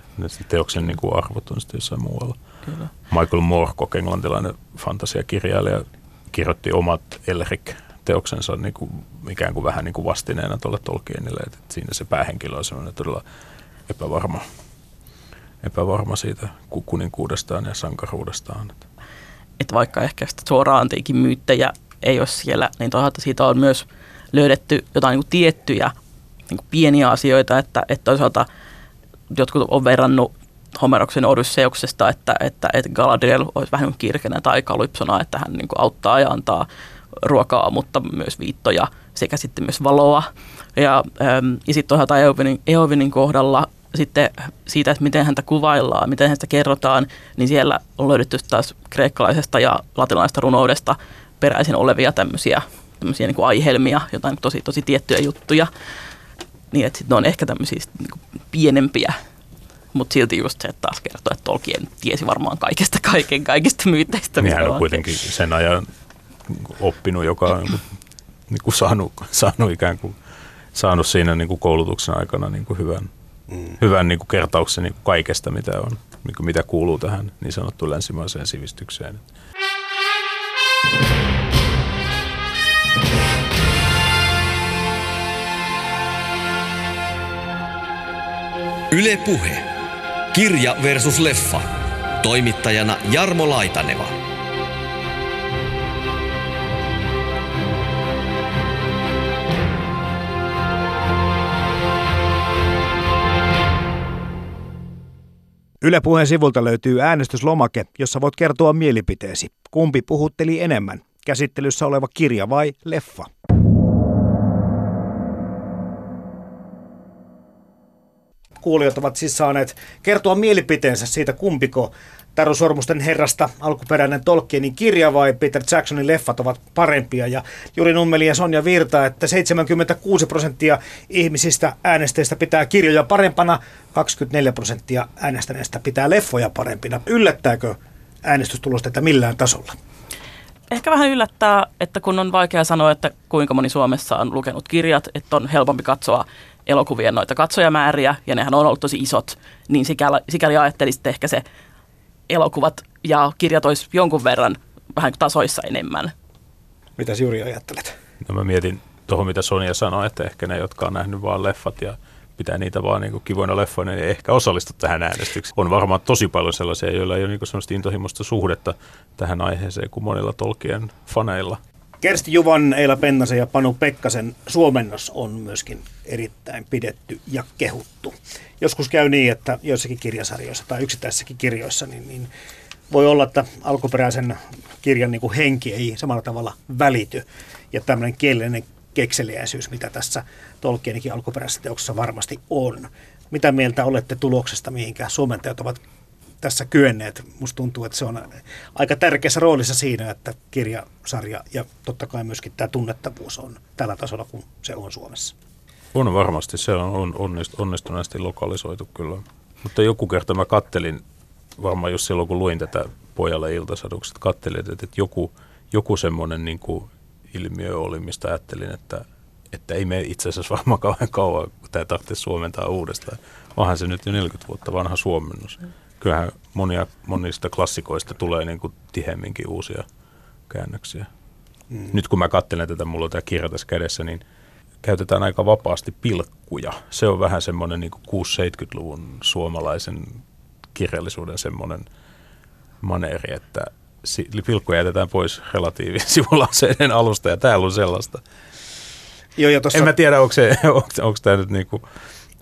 [SPEAKER 1] teoksen niinku arvot on sitten jossain muualla.
[SPEAKER 2] Kyllä.
[SPEAKER 1] Michael Moorcock, englantilainen fantasiakirjailija, kirjoitti omat Elric-teoksensa niin kuin, ikään kuin vähän niin kuin vastineena tuolle Tolkienille, että siinä se päähenkilö on sellainen todella epävarma, epävarma siitä ku- kuninkuudestaan ja sankaruudestaan. Että
[SPEAKER 2] että vaikka ehkä sitä suoraan antiikin myyttejä ei ole siellä, niin toisaalta siitä on myös löydetty jotain niin kuin tiettyjä niin kuin pieniä asioita, että, että toisaalta jotkut on verrannut Homeroksen Odysseuksesta, että, että, että Galadriel olisi vähän kirkenä tai Kalypsona, että hän niin kuin auttaa ja antaa ruokaa, mutta myös viittoja sekä sitten myös valoa. Ja, äm, ja sitten toisaalta Eowinin, Eowinin kohdalla sitten siitä, että miten häntä kuvaillaan, miten häntä kerrotaan, niin siellä on löydetty taas kreikkalaisesta ja latinalaisesta runoudesta peräisin olevia tämmöisiä, tämmöisiä niin kuin aihelmia, jotain tosi, tosi tiettyjä juttuja. Niin, että sit ne on ehkä tämmöisiä niin kuin pienempiä, mutta silti just se, että taas kertoo, että Tolkien tiesi varmaan kaikesta kaiken, kaikista myyteistä.
[SPEAKER 1] niin hän on kuitenkin sen ajan oppinut, joka on niin kuin, niin kuin saanut, saanut ikään kuin saanut siinä niin kuin koulutuksen aikana niin kuin hyvän, mm. hyvän niin kuin kertauksen niin kuin kaikesta, mitä on, niin kuin mitä kuuluu tähän niin sanottuun länsimaiseen sivistykseen.
[SPEAKER 4] Yle Puhe. Kirja versus leffa. Toimittajana Jarmo Laitaneva.
[SPEAKER 3] Yle Puheen sivulta löytyy äänestyslomake, jossa voit kertoa mielipiteesi. Kumpi puhutteli enemmän? Käsittelyssä oleva kirja vai leffa? Kuulijat ovat siis saaneet kertoa mielipiteensä siitä, kumpiko Taru Sormusten herrasta alkuperäinen Tolkienin kirja vai Peter Jacksonin leffat ovat parempia. Ja Juri Nummeli ja Sonja Virta, että 76 prosenttia ihmisistä äänestäjistä pitää kirjoja parempana, 24 prosenttia äänestäneistä pitää leffoja parempina. Yllättääkö äänestystulosta että millään tasolla?
[SPEAKER 2] Ehkä vähän yllättää, että kun on vaikea sanoa, että kuinka moni Suomessa on lukenut kirjat, että on helpompi katsoa elokuvien noita katsojamääriä, ja nehän on ollut tosi isot, niin sikäli, sikäli ajattelisit että ehkä se elokuvat ja kirjat olisi jonkun verran vähän tasoissa enemmän.
[SPEAKER 3] Mitä Juri ajattelet?
[SPEAKER 1] No mä mietin tuohon, mitä Sonja sanoi, että ehkä ne, jotka on nähnyt vaan leffat ja pitää niitä vaan niin kivoina leffoina, niin ehkä osallistu tähän äänestykseen. On varmaan tosi paljon sellaisia, joilla ei ole niin sellaista intohimoista suhdetta tähän aiheeseen kuin monilla Tolkien faneilla.
[SPEAKER 3] Kersti Juvan, Eila Pennasen ja Panu Pekkasen suomennos on myöskin erittäin pidetty ja kehuttu. Joskus käy niin, että joissakin kirjasarjoissa tai yksittäisissäkin kirjoissa, niin, niin voi olla, että alkuperäisen kirjan niin kuin henki ei samalla tavalla välity. Ja tämmöinen kielellinen kekseliäisyys, mitä tässä Tolkienikin alkuperäisessä teoksessa varmasti on. Mitä mieltä olette tuloksesta, mihinkä suomentajat ovat tässä kyenneet. Musta tuntuu, että se on aika tärkeässä roolissa siinä, että kirjasarja ja totta kai myöskin tämä tunnettavuus on tällä tasolla, kun se on Suomessa.
[SPEAKER 1] On varmasti, se on onnistuneesti lokalisoitu kyllä. Mutta joku kerta mä kattelin, varmaan just silloin kun luin tätä pojalle iltasadukset, kattelin, että joku, joku semmoinen niin kuin ilmiö oli, mistä ajattelin, että, että ei me itse asiassa varmaan kauhean kauan, kun tämä tarvitsee suomentaa uudestaan. Onhan se nyt jo 40 vuotta vanha suomennos. Kyllähän monia, monista klassikoista tulee niin kuin tihemminkin uusia käännöksiä. Mm. Nyt kun mä katselen tätä, mulla on tämä kirja tässä kädessä, niin käytetään aika vapaasti pilkkuja. Se on vähän semmoinen niin 6-70-luvun suomalaisen kirjallisuuden semmoinen maneeri, että pilkkuja jätetään pois relatiivin sivulaseiden alusta ja täällä on sellaista.
[SPEAKER 3] Joo, ja tossa,
[SPEAKER 1] En mä tiedä, onko, se, onko, onko tämä nyt niinku,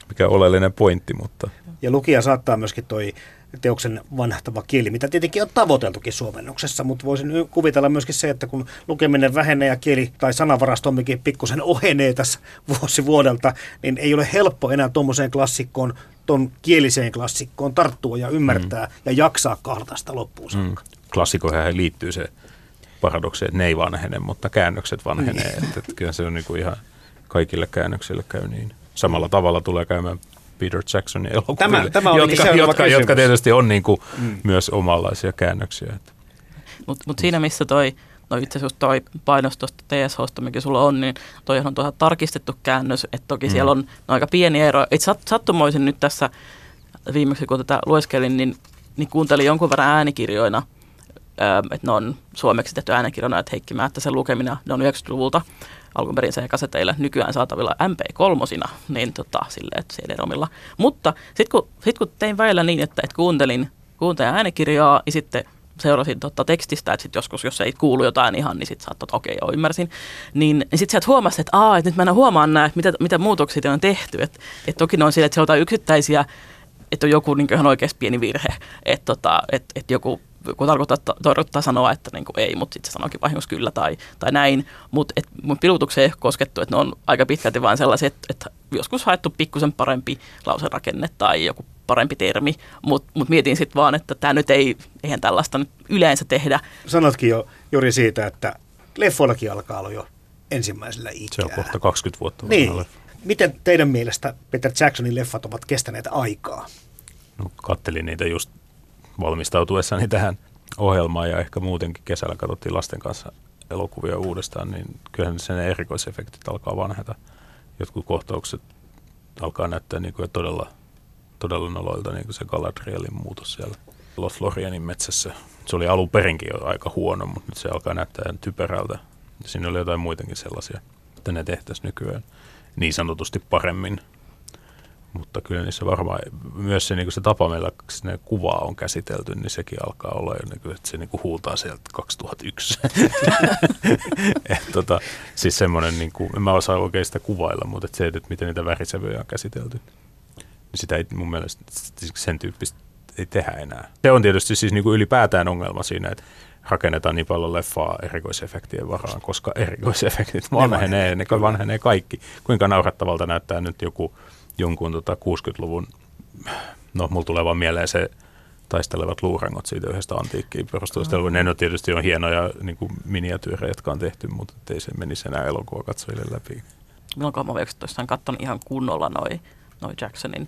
[SPEAKER 1] mikä oleellinen pointti, mutta
[SPEAKER 3] ja lukija saattaa myöskin toi teoksen vanhahtava kieli, mitä tietenkin on tavoiteltukin suomennoksessa, mutta voisin kuvitella myöskin se, että kun lukeminen vähenee ja kieli tai sanavarastommekin pikkusen ohenee tässä vuosi vuodelta, niin ei ole helppo enää tuommoiseen klassikkoon, ton kieliseen klassikkoon tarttua ja ymmärtää mm. ja jaksaa kahlata sitä loppuun saakka.
[SPEAKER 1] mm, klassikoihin liittyy se paradoksi, että ne ei vanhene, mutta käännökset vanhenee.
[SPEAKER 3] Niin.
[SPEAKER 1] Että, että kyllä se on niinku ihan kaikille käännöksille käy niin. Samalla tavalla tulee käymään Peter Jacksonin elokuville,
[SPEAKER 3] Tämä- tämä olikin
[SPEAKER 1] jotka, jotka,
[SPEAKER 3] kysymys.
[SPEAKER 1] jotka tietysti on niinku mm. myös omanlaisia käännöksiä. Että.
[SPEAKER 2] Mutta mut siinä, missä toi, no itse asiassa toi painos tuosta TSHsta, mikä sulla on, niin toi on tuohon tarkistettu käännös, että toki mm. siellä on no, aika pieni ero. Et sat, sattumoisin nyt tässä viimeksi, kun tätä lueskelin, niin, niin kuuntelin jonkun verran äänikirjoina, että ne on suomeksi tehty äänikirjoina, että Heikki Määttäsen lukemina, ne on 90-luvulta alun perin se kaseteilla nykyään saatavilla MP3, niin tota, silleen, että CD-romilla. Mutta sitten kun, sit kun tein välillä niin, että, että kuuntelin, kuuntelin äänikirjaa ja sitten seurasin tota tekstistä, että sit joskus, jos ei kuulu jotain ihan, niin sitten saattoi, että okei, joo, ymmärsin. Niin, niin sitten sieltä huomasi, että, aa, että nyt mä en huomaan nämä, mitä, mitä muutoksia on tehty. Että et toki ne on sille, että se on jotain yksittäisiä, että on joku niin ihan oikeasti pieni virhe. Että tota, et, et joku kun tarkoittaa, tarkoittaa sanoa, että niin kuin ei, mutta sitten se sanoikin vahingossa kyllä tai, tai näin. Mutta mun pilutukseen ei ole koskettu, että ne on aika pitkälti vain sellaisia, että, että joskus haettu pikkusen parempi lauserakenne tai joku parempi termi, mutta mut mietin sitten vaan, että tämä nyt ei, eihän tällaista nyt yleensä tehdä.
[SPEAKER 3] Sanotkin jo juuri siitä, että leffoillakin alkaa olla jo ensimmäisellä ikää.
[SPEAKER 1] Se on kohta 20 vuotta
[SPEAKER 3] Niin. Miten teidän mielestä Peter Jacksonin leffat ovat kestäneet aikaa?
[SPEAKER 1] No, kattelin niitä just valmistautuessani tähän ohjelmaan ja ehkä muutenkin kesällä katsottiin lasten kanssa elokuvia uudestaan, niin kyllähän sen erikoisefektit alkaa vanheta. Jotkut kohtaukset alkaa näyttää niin kuin todella, todella noloilta, niin kuin se Galadrielin muutos siellä Lothlorianin metsässä. Se oli alun perinkin jo aika huono, mutta nyt se alkaa näyttää typerältä. Siinä oli jotain muitakin sellaisia, että ne tehtäisiin nykyään niin sanotusti paremmin mutta kyllä niissä varmaan myös se, niin se tapa, millä se kuvaa on käsitelty, niin sekin alkaa olla jo, niin kuin, että se niin kuin huutaa sieltä 2001. Et, tota, siis semmoinen, niin kuin, en mä osaa oikein sitä kuvailla, mutta se, että miten niitä värisävyjä on käsitelty, niin sitä ei mun mielestä siis sen tyyppistä ei tehdä enää. Se on tietysti siis niin kuin ylipäätään ongelma siinä, että rakennetaan niin paljon leffaa erikoisefektien varaan, koska erikoisefektit vanhenee, ne vanhenee kaikki. Kuinka naurattavalta näyttää nyt joku jonkun tota 60-luvun, no mulla tulee vaan mieleen se taistelevat luurangot siitä yhdestä antiikkiin perustuvasta. Mm. Ne on tietysti on hienoja niin kuin miniatyyrejä, jotka on tehty, mutta ei se menisi enää elokuva katsojille läpi.
[SPEAKER 2] Milloinkaan mä oikeastaan katsonut ihan kunnolla noi, noi Jacksonin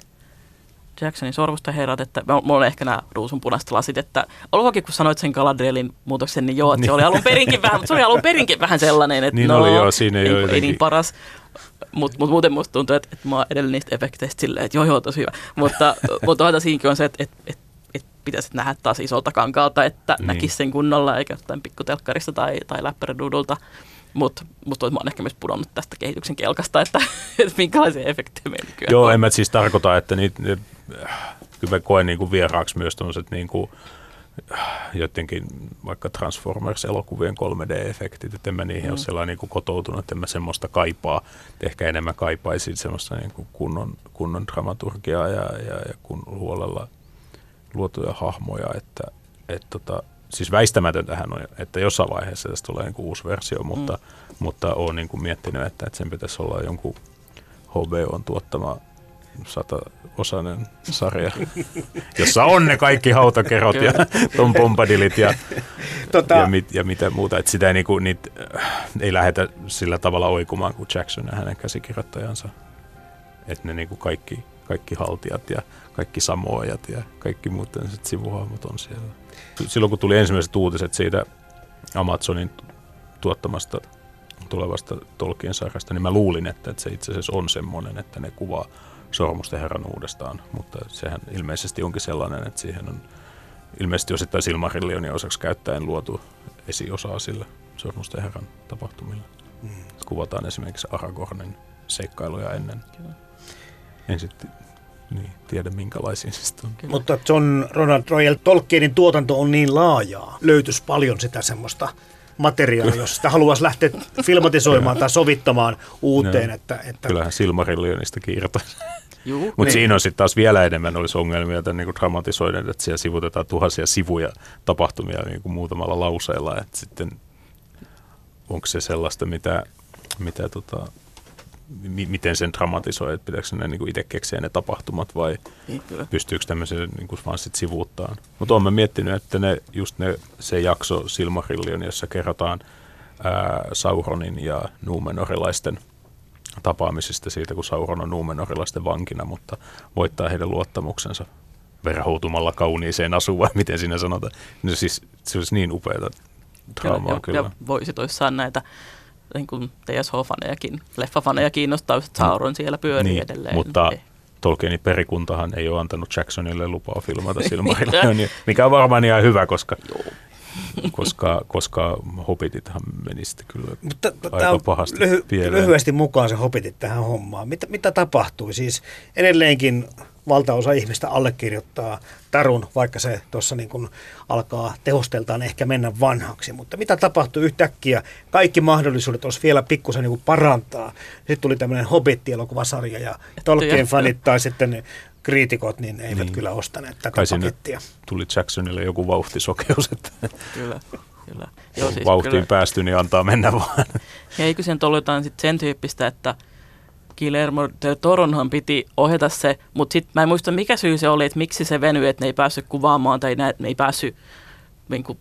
[SPEAKER 2] Jacksonin sormusta herrat, että mulla on ehkä nämä ruusunpunaiset lasit, että olkoonkin kun sanoit sen Galadrielin muutoksen, niin joo, että se oli alun perinkin vähän, se oli alun perinkin vähän sellainen, että
[SPEAKER 1] Niin
[SPEAKER 2] no,
[SPEAKER 1] oli, joo, siinä ei
[SPEAKER 2] ei, ei niin paras. Mutta mut muuten musta tuntuu, että, että mä oon edelleen niistä efekteistä silleen, että joo joo, tosi hyvä. Mutta, mutta toisaalta siinäkin on se, että, että, että, että pitäisi nähdä taas isolta kankaalta, että
[SPEAKER 1] Niin.
[SPEAKER 2] näkisi sen kunnolla, eikä jostain pikkutelkkarista tai, tai läppäriduudulta. Mutta musta mä oon ehkä myös pudonnut tästä kehityksen kelkasta, että, että minkälaisia efektejä meillä nykyään
[SPEAKER 1] Joo,
[SPEAKER 2] on.
[SPEAKER 1] en mä siis tarkoita, että niitä, ne, kyllä mä koen niin kuin vieraaksi myös tuollaiset niin kuin, jotenkin vaikka Transformers-elokuvien 3D-efektit, että en mä niihin mm. ole sellainen niin kuin kotoutunut, että en mä semmoista kaipaa. Ehkä enemmän kaipaisin semmoista niin kuin kunnon, kunnon dramaturgiaa ja, ja, ja kun huolella luotuja hahmoja, että et tota, siis väistämätöntähän on, että jossain vaiheessa tästä tulee niin kuin uusi versio, mutta, mm. mutta olen niin kuin miettinyt, että, että sen pitäisi olla jonkun HBOn tuottama sata-osainen sarja, jossa on ne kaikki hautakerot ja Tom Bombadilit ja,
[SPEAKER 3] Tota,
[SPEAKER 1] ja, mit, ja mitä muuta. Että sitä ei, niinku, niitä, äh, ei lähdetä sillä tavalla oikumaan kuin Jackson ja hänen käsikirjoittajansa. Että ne niinku kaikki, kaikki haltijat ja kaikki samoajat ja kaikki muut sivuhahmot on siellä. Silloin kun tuli ensimmäiset uutiset siitä Amazonin tuottamasta tulevasta Tolkien sarjasta, niin mä luulin, että, että se itse asiassa on semmoinen, että ne kuvaa Sormusten herran uudestaan, mutta sehän ilmeisesti onkin sellainen, että siihen on ilmeisesti osittain Silmarillionin osaksi käyttäen luotu esiosaa sillä Sormusten herran tapahtumilla. Mm. Kuvataan esimerkiksi Aragornin seikkailuja ennen.
[SPEAKER 2] Kyllä.
[SPEAKER 1] En sitten niin, tiedä minkälaisia se sitten on.
[SPEAKER 2] Kyllä.
[SPEAKER 3] Mutta John Ronald Royal Tolkienin tuotanto on niin laajaa. Löytyisi paljon sitä semmoista materiaali, jos sitä haluaisi lähteä filmatisoimaan tai sovittamaan uuteen. Että, että...
[SPEAKER 1] Kyllähän Silmarillionista kiirtäisi. Mutta
[SPEAKER 3] Niin.
[SPEAKER 1] siinä on sitten taas vielä enemmän olisi ongelmia tämän niin dramatisoiden, että siellä sivutetaan tuhansia sivuja tapahtumia niin kuin muutamalla lauseella. Että sitten onko se sellaista, mitä, mitä tota, mi- miten sen dramatisoi, että pitääkö ne niin itse keksiä ne tapahtumat vai
[SPEAKER 2] Niin, kyllä.
[SPEAKER 1] pystyykö tämmöisen niin kuin vaan sit sivuuttaan. Mutta olen miettinyt, että ne, just ne, se jakso Silmarillion, jossa kerrotaan ää, Sauronin ja Numenorilaisten tapaamisista siitä, kun Sauron on Numenorilaisten vankina, mutta voittaa heidän luottamuksensa verhoutumalla kauniiseen asuun, vai miten siinä sanotaan. No siis se olisi niin upeata draamaa
[SPEAKER 2] ja,
[SPEAKER 1] kyllä.
[SPEAKER 2] ja voisi toissaan näitä niin kuin TSH-fanejakin, leffafaneja kiinnostaa, että Sauron siellä pyörii
[SPEAKER 1] niin,
[SPEAKER 2] edelleen.
[SPEAKER 1] Mutta
[SPEAKER 2] Eh,
[SPEAKER 1] Tolkienin perikuntahan ei ole antanut Jacksonille lupaa filmata Silmarillionia, mikä on varmaan ihan hyvä, koska, koska, koska Hobbitithan meni sitten kyllä
[SPEAKER 3] Mutta
[SPEAKER 1] aika pahasti
[SPEAKER 3] lyhy-
[SPEAKER 1] pieleen.
[SPEAKER 3] lyhyesti mukaan se hopitit tähän hommaan. Mitä, mitä tapahtui? Siis edelleenkin valtaosa ihmistä allekirjoittaa tarun, vaikka se tuossa niin kuin alkaa tehosteltaan ehkä mennä vanhaksi. Mutta mitä tapahtui yhtäkkiä? Kaikki mahdollisuudet olisi vielä pikkusen niin parantaa. Sitten tuli tämmöinen Hobbit-elokuvasarja ja Tolkien-fanit tai sitten kriitikot, niin eivät
[SPEAKER 1] Niin.
[SPEAKER 3] kyllä ostaneet tätä pakettia.
[SPEAKER 1] tuli Jacksonille joku vauhtisokeus, että
[SPEAKER 2] Kyllä, kyllä. Joo, siis
[SPEAKER 1] vauhtiin
[SPEAKER 2] kyllä.
[SPEAKER 1] päästy, niin antaa mennä vaan.
[SPEAKER 2] Ja eikö sen ollut jotain sit sen tyyppistä, että Guillermo del Toronhan piti ohjata se, mutta sitten mä en muista mikä syy se oli, että miksi se venyi, että ne ei päässyt kuvaamaan tai ne, ne ei päässyt niin kuin,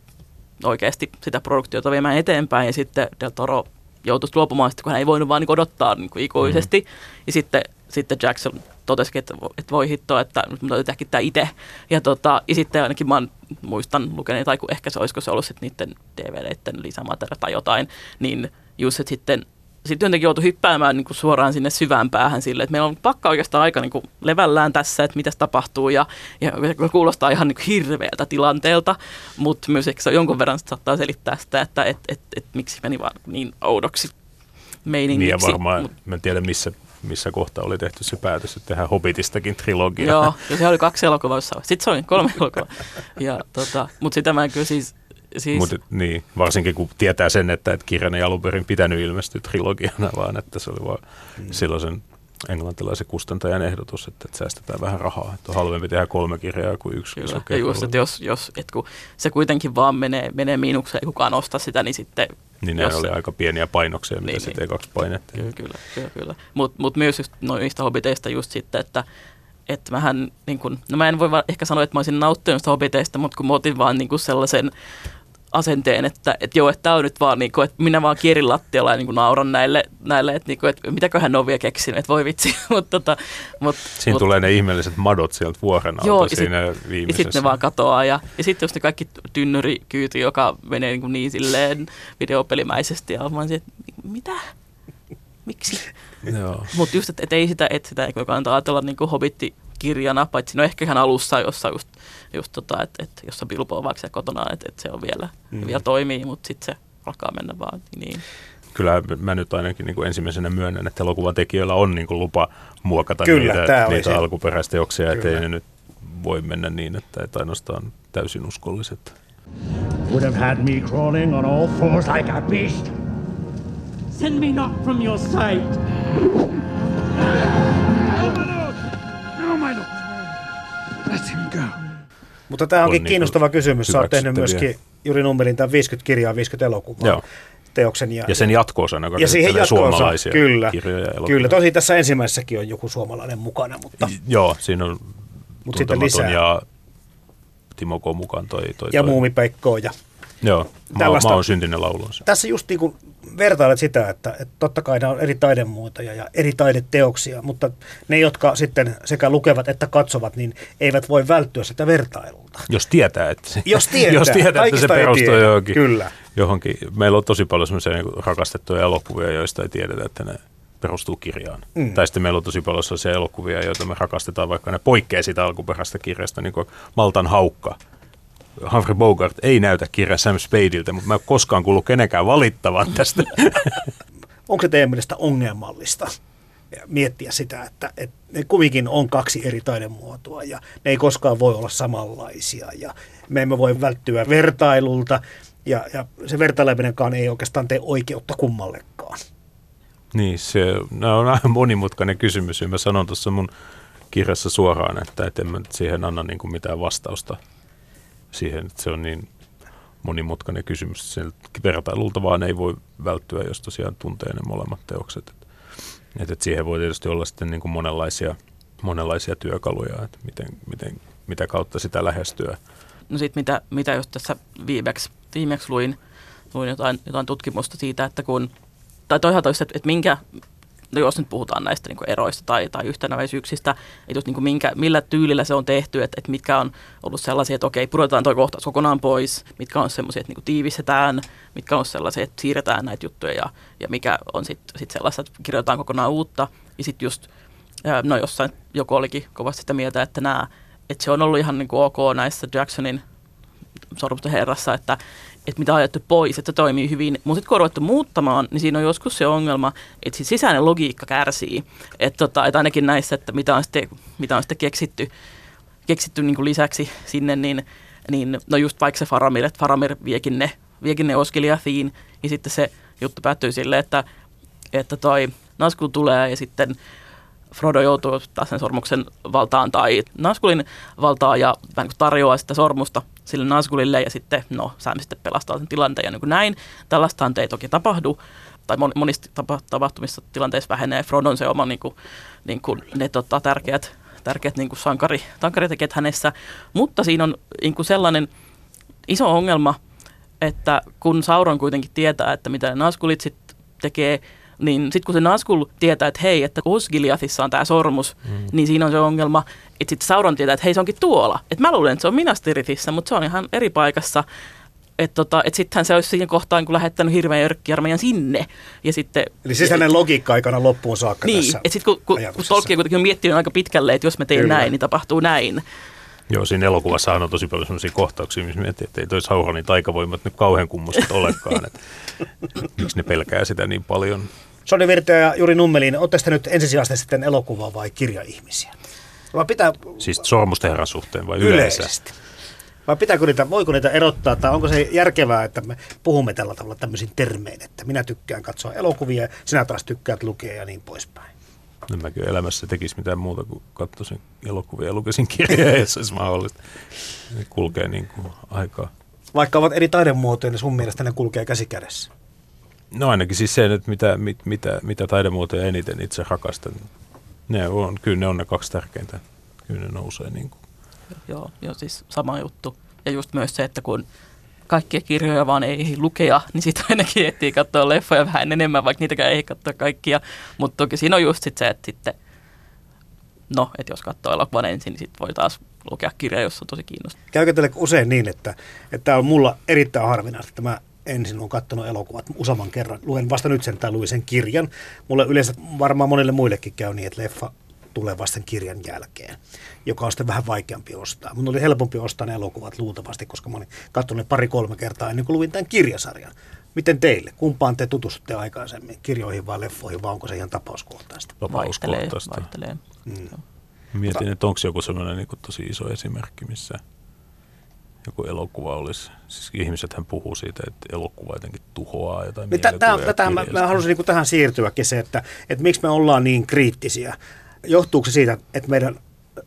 [SPEAKER 2] oikeasti sitä produktiota viemään eteenpäin ja sitten del Toro joutui luopumaan, sitten, kun hän ei voinut vaan niin odottaa niin kuin ikuisesti. Mm-hmm. Ja sitten, sitten Jackson totesi, että, että voi hittoa, että nyt mä täytyy tämä itse. Ja, tota, ja sitten ainakin mä oon- muistan lukeneen, tai kun ehkä se olisiko se ollut sitten niiden DVDiden lisämateriaalia tai jotain, niin just, että sitten sitten jotenkin joutui hyppäämään niin kuin suoraan sinne syvään päähän sille, että meillä on pakka oikeastaan aika niin kuin levällään tässä, että mitä tapahtuu ja, ja kuulostaa ihan niin kuin hirveältä tilanteelta, mutta myös ehkä se jonkun verran saattaa selittää sitä, että et, et, et, miksi meni vaan niin oudoksi meiningiksi.
[SPEAKER 1] Niin ja varmaan,
[SPEAKER 2] Mut-
[SPEAKER 1] mä en tiedä missä, missä kohtaa oli tehty se päätös, että tehdään Hobbitistakin trilogia.
[SPEAKER 2] Joo, ja se oli kaksi elokuvaa jossain. Sitten se oli kolme elokuvaa. Ja, tota, mutta sitä mä en kyllä siis... siis
[SPEAKER 1] Mut, niin, varsinkin kun tietää sen, että, että kirjan ei alun perin pitänyt ilmestyä trilogiana, vaan että se oli vaan mm. silloisen englantilaisen kustantajan ehdotus, että, että säästetään vähän rahaa. Että on halvempi tehdä kolme kirjaa kuin yksi
[SPEAKER 2] Kyllä. Ja just, että jos, jos et kun se kuitenkin vaan menee, menee miinukseen, ei kukaan osta sitä, niin sitten...
[SPEAKER 1] Niin ne
[SPEAKER 2] jos-
[SPEAKER 1] oli aika pieniä painoksia, mitä
[SPEAKER 2] Niin,
[SPEAKER 1] se
[SPEAKER 2] niin.
[SPEAKER 1] T2 painettiin.
[SPEAKER 2] Kyllä, kyllä, kyllä. kyllä. Mutta mut myös just noista hobiteista just sitten, että että mähän, niin kun, no mä en voi ehkä sanoa, että mä olisin nauttinut niistä hobiteista, mutta kun mä otin vaan niin kun sellaisen asenteen, että, että joo, että tämä on nyt vaan, niin kuin, että minä vaan kierin lattialla ja niin kuin nauran näille, näille että, niin kuin, että mitäköhän ne on vielä keksinyt, että voi vitsi. mutta, tota, mutta,
[SPEAKER 1] Siinä
[SPEAKER 2] mutta,
[SPEAKER 1] tulee ne ihmeelliset madot sieltä vuoren alta
[SPEAKER 2] Joo, ja
[SPEAKER 1] siinä
[SPEAKER 2] Ja
[SPEAKER 1] viimeisessä.
[SPEAKER 2] sitten ne vaan katoaa. Ja, ja sitten just ne kaikki tynnyrikyyti, joka menee niin, kuin niin silleen videopelimäisesti. Ja oon että mitä? Miksi? Mutta just, että et ei sitä, et sitä ei kannata ajatella niin kuin hobbittikirjana, paitsi no ehkä ihan alussa, jossa just, just tota, että et, jossa Bilbo on vaikka siellä kotona, että et se on vielä, mm. vielä toimii, mutta sitten se alkaa mennä vaan niin.
[SPEAKER 1] Kyllä mä nyt ainakin niin kuin ensimmäisenä myönnän, että elokuvan tekijöillä on niin kuin lupa muokata
[SPEAKER 3] Kyllä,
[SPEAKER 1] niitä, niitä alkuperäisteoksia, ettei ne nyt voi mennä niin, että, että ainoastaan täysin uskolliset.
[SPEAKER 5] Would have had me crawling on all fours like a beast.
[SPEAKER 6] Send me not from your sight.
[SPEAKER 5] No, my lord. Let him go.
[SPEAKER 3] Mutta tämä onkin
[SPEAKER 1] On niin
[SPEAKER 3] kiinnostava
[SPEAKER 1] kuin
[SPEAKER 3] kysymys. Sä oot tehnyt myöskin Juri Nummelin tämän 50 kirjaa, 50 elokuvaa
[SPEAKER 1] Joo.
[SPEAKER 3] teoksen. Ja,
[SPEAKER 1] Ja sen jatko-osana, joka
[SPEAKER 3] ja siihen jatko
[SPEAKER 1] suomalaisia
[SPEAKER 3] kyllä,
[SPEAKER 1] kirjoja ja elokuvia.
[SPEAKER 3] kyllä. Tosi tässä ensimmäisessäkin on joku suomalainen mukana, mutta
[SPEAKER 1] Joo, siinä on
[SPEAKER 3] Mut sitten
[SPEAKER 1] tuntematon
[SPEAKER 3] lisää.
[SPEAKER 1] ja Timo K. mukaan toi, toi,
[SPEAKER 3] ja
[SPEAKER 1] toi.
[SPEAKER 3] Muumipeikkoa ja
[SPEAKER 1] Joo, mä,
[SPEAKER 3] Tällaista-
[SPEAKER 1] mä oon syntinen laulunsa.
[SPEAKER 3] tässä just niin kuin vertailet sitä, että, että totta kai nämä on eri taidemuotoja ja eri taideteoksia, mutta ne, jotka sitten sekä lukevat että katsovat, niin eivät voi välttyä sitä vertailulta.
[SPEAKER 1] Jos tietää, että se,
[SPEAKER 3] Jos tietää.
[SPEAKER 1] jos tietää että se perustuu
[SPEAKER 3] tiedä.
[SPEAKER 1] johonkin,
[SPEAKER 3] Kyllä.
[SPEAKER 1] johonkin. Meillä on tosi paljon semmoisia niin rakastettuja elokuvia, joista ei tiedetä, että ne perustuu kirjaan. Mm. Tai sitten meillä on tosi paljon sellaisia elokuvia, joita me rakastetaan, vaikka ne poikkeaa siitä alkuperäisestä kirjasta, niin kuin Maltan haukka. Humphrey Bogart ei näytä kirja Sam Spadeiltä, mutta mä en koskaan kuullut kenenkään valittavan tästä.
[SPEAKER 3] Onko se teidän mielestä ongelmallista miettiä sitä, että, että ne kumminkin on kaksi eri taidemuotoa ja ne ei koskaan voi olla samanlaisia ja me emme voi välttyä vertailulta ja, ja se vertaileminenkaan ei oikeastaan tee oikeutta kummallekaan.
[SPEAKER 1] Niin, se no, on aika monimutkainen kysymys ja mä sanon tuossa mun kirjassa suoraan, että, et en mä siihen anna niin kuin mitään vastausta siihen, että se on niin monimutkainen kysymys. Sen vertailulta vaan ei voi välttyä, jos tosiaan tuntee ne molemmat teokset. Et, et siihen voi tietysti olla sitten niin kuin monenlaisia, monenlaisia työkaluja, että miten, miten, mitä kautta sitä lähestyä.
[SPEAKER 2] No sitten mitä, mitä just tässä viimeksi, viimeksi luin, luin jotain, jotain tutkimusta siitä, että kun, tai toisaalta just, että, että minkä, no jos nyt puhutaan näistä niin eroista tai, tai yhtenäväisyyksistä, että just niin minkä, millä tyylillä se on tehty, että, että mitkä on ollut sellaisia, että okei, pudotetaan tuo kohtaus kokonaan pois, mitkä on sellaisia, että niin tiivistetään, mitkä on sellaisia, että siirretään näitä juttuja ja, ja mikä on sitten sit sellaista, että kirjoitetaan kokonaan uutta. Ja sitten just, no jossain joku olikin kovasti sitä mieltä, että nämä, että se on ollut ihan niin kuin ok näissä Jacksonin sormusten herrassa, että, että mitä on ajettu pois, että se toimii hyvin. Mutta sitten kun on ruvettu muuttamaan, niin siinä on joskus se ongelma, että siis sisäinen logiikka kärsii. Että, tota, että ainakin näissä, että mitä on sitten, mitä on sitten keksitty, keksitty niin lisäksi sinne, niin, niin no just vaikka se Faramir, että Faramir viekin ne, viekin ne Oskeliathiin, ja sitten se juttu päättyy silleen, että, että toi Nazgul tulee ja sitten Frodo joutuu taas sen sormuksen valtaan tai Nazgulin valtaa ja vähän tarjoaa sitä sormusta sille Nazgulille ja sitten, no, Sam sitten pelastaa sen tilanteen ja niin kuin näin. Tällaistahan ei toki tapahdu, tai monista tapahtumissa tilanteissa vähenee Frodon se oma niin kuin, niin kuin ne tota, tärkeät, tärkeät niin kuin sankari, sankaritekijät hänessä, mutta siinä on niin kuin sellainen iso ongelma, että kun Sauron kuitenkin tietää, että mitä Nazgulit sitten tekee, niin sitten kun se Nazgul tietää, että hei, että Osgiliathissa on tämä sormus, mm. niin siinä on se ongelma, että sitten Sauron tietää, että hei se onkin tuolla. Että mä luulen, että se on Minastirithissä, mutta se on ihan eri paikassa. Että tota, et sittenhän se olisi siinä kohtaan kun lähettänyt hirveän örkkiarmeijan sinne. Ja sitten,
[SPEAKER 3] Eli sisäinen logiikka aikana loppuun saakka
[SPEAKER 2] niin,
[SPEAKER 3] tässä
[SPEAKER 2] että sitten kun, kun, kun Tolkien kuitenkin on miettinyt aika pitkälle, että jos mä teen
[SPEAKER 3] Kyllä.
[SPEAKER 2] näin, niin tapahtuu näin.
[SPEAKER 1] Joo, siinä elokuvassa on tosi paljon sellaisia kohtauksia, missä miettii, että ei toi Sauronin taikavoimat nyt kauhean kummoset olekaan. Että, miksi ne pelkää sitä niin paljon.
[SPEAKER 3] Soni Virta ja Juri Nummelin, oletteko te nyt ensisijaisesti sitten elokuva- vai kirjaihmisiä? Vai pitää
[SPEAKER 1] Siis sormusten herran suhteen vai yleensä?
[SPEAKER 3] yleisesti? Vai pitääkö niitä, voiko niitä erottaa, tai onko se järkevää, että me puhumme tällä tavalla tämmöisin termein, että minä tykkään katsoa elokuvia, sinä taas tykkäät lukea ja niin poispäin.
[SPEAKER 1] En mäkin elämässä tekisi mitään muuta kuin katsoisin elokuvia ja lukisin kirjoja, jos olisi mahdollista. Ne kulkee niin kuin aikaa.
[SPEAKER 3] Vaikka ovat eri taidemuotoja, niin sun mielestä ne kulkee käsi kädessä.
[SPEAKER 1] No ainakin siis se, että mitä, mit, mitä, mitä taidemuotoja eniten itse rakastan. Ne on, kyllä ne on ne kaksi tärkeintä. Kyllä ne nousee niin kuin.
[SPEAKER 2] Joo, joo, siis sama juttu. Ja just myös se, että kun kaikkia kirjoja vaan ei lukea, niin sitten ainakin ehtii katsoa leffoja vähän enemmän, vaikka niitäkään ei katsoa kaikkia. Mutta toki siinä on just sit se, että sitten, no, että jos katsoo elokuvan ensin, niin sitten voi taas lukea kirja, jos on tosi kiinnostava.
[SPEAKER 3] Käykö teille usein niin, että että tämä on mulla erittäin harvinaista, että mä ensin olen katsonut elokuvat useamman kerran. Luen vasta nyt sen tai luin sen kirjan. Mulle yleensä varmaan monille muillekin käy niin, että leffa tulee vasta sen kirjan jälkeen, joka on sitten vähän vaikeampi ostaa. Mun oli helpompi ostaa ne elokuvat luultavasti, koska mä olin katsonut ne pari-kolme kertaa ennen kuin luin tämän kirjasarjan. Miten teille? Kumpaan te tutustutte aikaisemmin? Kirjoihin vai leffoihin, vai onko se ihan tapauskohtaista?
[SPEAKER 2] Vaihtelee, vaihtelee.
[SPEAKER 3] Mm.
[SPEAKER 1] Mietin, että onko joku sellainen niin tosi iso esimerkki, missä joku elokuva olisi. Siis ihmisethän puhuu siitä, että elokuva jotenkin tuhoaa jotain
[SPEAKER 3] Niin, tä- tää-
[SPEAKER 1] mielikuvia
[SPEAKER 3] Tätähän mä, mä halusin niin tähän siirtyäkin se, että, että miksi me ollaan niin kriittisiä. Johtuuko se siitä, että meidän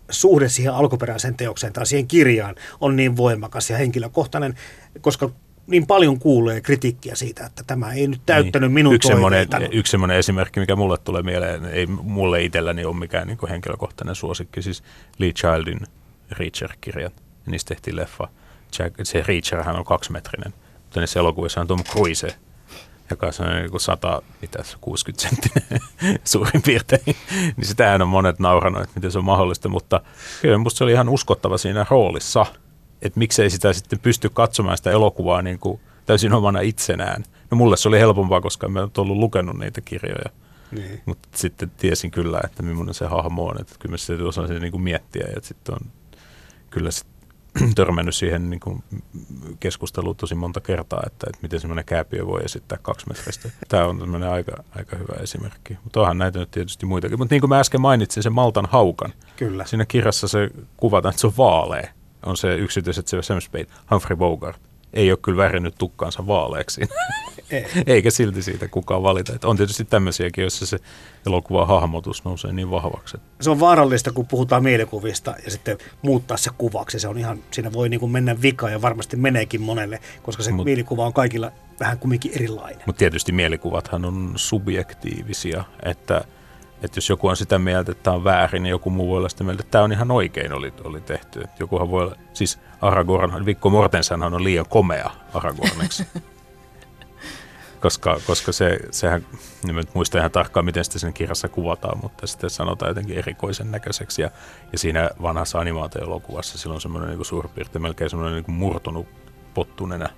[SPEAKER 3] suhde siihen alkuperäiseen teokseen tai siihen kirjaan on niin voimakas ja henkilökohtainen, koska niin paljon kuulee kritiikkiä siitä, että tämä ei nyt täyttänyt
[SPEAKER 1] Niin.
[SPEAKER 3] minun
[SPEAKER 1] yksi semmoinen, yksi semmoinen esimerkki, mikä mulle tulee mieleen, ei mulle itselläni ole mikään niin henkilökohtainen suosikki, siis Lee Childin Reacher-kirjat. Niistä tehtiin leffa. Jack, se Reacherhän on kaksimetrinen, mutta niissä elokuvissa on Tom Cruise, joka on niin 100, mitä se, 60 senttinen suurin piirtein. niin sitähän on monet nauranut, että miten se on mahdollista, mutta kyllä musta se oli ihan uskottava siinä roolissa, että miksei sitä sitten pysty katsomaan sitä elokuvaa niin kuin täysin omana itsenään. No mulle se oli helpompaa, koska en mä nyt ollut lukenut niitä kirjoja.
[SPEAKER 3] Niin.
[SPEAKER 1] Mutta sitten tiesin kyllä, että millainen se hahmo on. Että kyllä mä sitä osasin niin kuin miettiä. Ja sitten on kyllä sit törmännyt siihen niin kuin keskusteluun tosi monta kertaa, että, että miten semmoinen kääpiö voi esittää kaksi metristä. Tämä on tämmöinen aika, aika hyvä esimerkki. Mutta onhan näitä nyt tietysti muitakin. Mutta niin kuin mä äsken mainitsin, se Maltan haukan.
[SPEAKER 3] Kyllä.
[SPEAKER 1] Siinä kirjassa se kuvataan, että se on vaalea. On se yksityiset se Sam Spade, Humphrey Bogart. Ei ole kyllä värinyt tukkaansa vaaleeksi.
[SPEAKER 3] Ei.
[SPEAKER 1] Eikä silti siitä kukaan valita. Että on tietysti tämmöisiäkin, joissa se elokuvan hahmotus nousee niin vahvaksi.
[SPEAKER 3] Se on vaarallista, kun puhutaan mielikuvista ja sitten muuttaa se kuvaksi. Se on ihan, siinä voi niin kuin mennä vika ja varmasti meneekin monelle, koska se
[SPEAKER 1] Mut-
[SPEAKER 3] mielikuva on kaikilla vähän kumminkin erilainen.
[SPEAKER 1] Mutta tietysti mielikuvathan on subjektiivisia, että, että jos joku on sitä mieltä, että tämä on väärin, niin joku muu voi olla sitä mieltä, että tämä on ihan oikein oli, oli tehty. Et jokuhan voi olla, siis Aragorn, Vikko Mortensenhan on liian komea Aragorniksi. koska, koska se, sehän, en nyt muista ihan tarkkaan, miten sitä siinä kirjassa kuvataan, mutta sitten sanotaan jotenkin erikoisen näköiseksi. Ja, ja siinä vanhassa animaatio-elokuvassa sillä on semmoinen niin suurin piirtein melkein semmoinen niin murtunut pottunenä.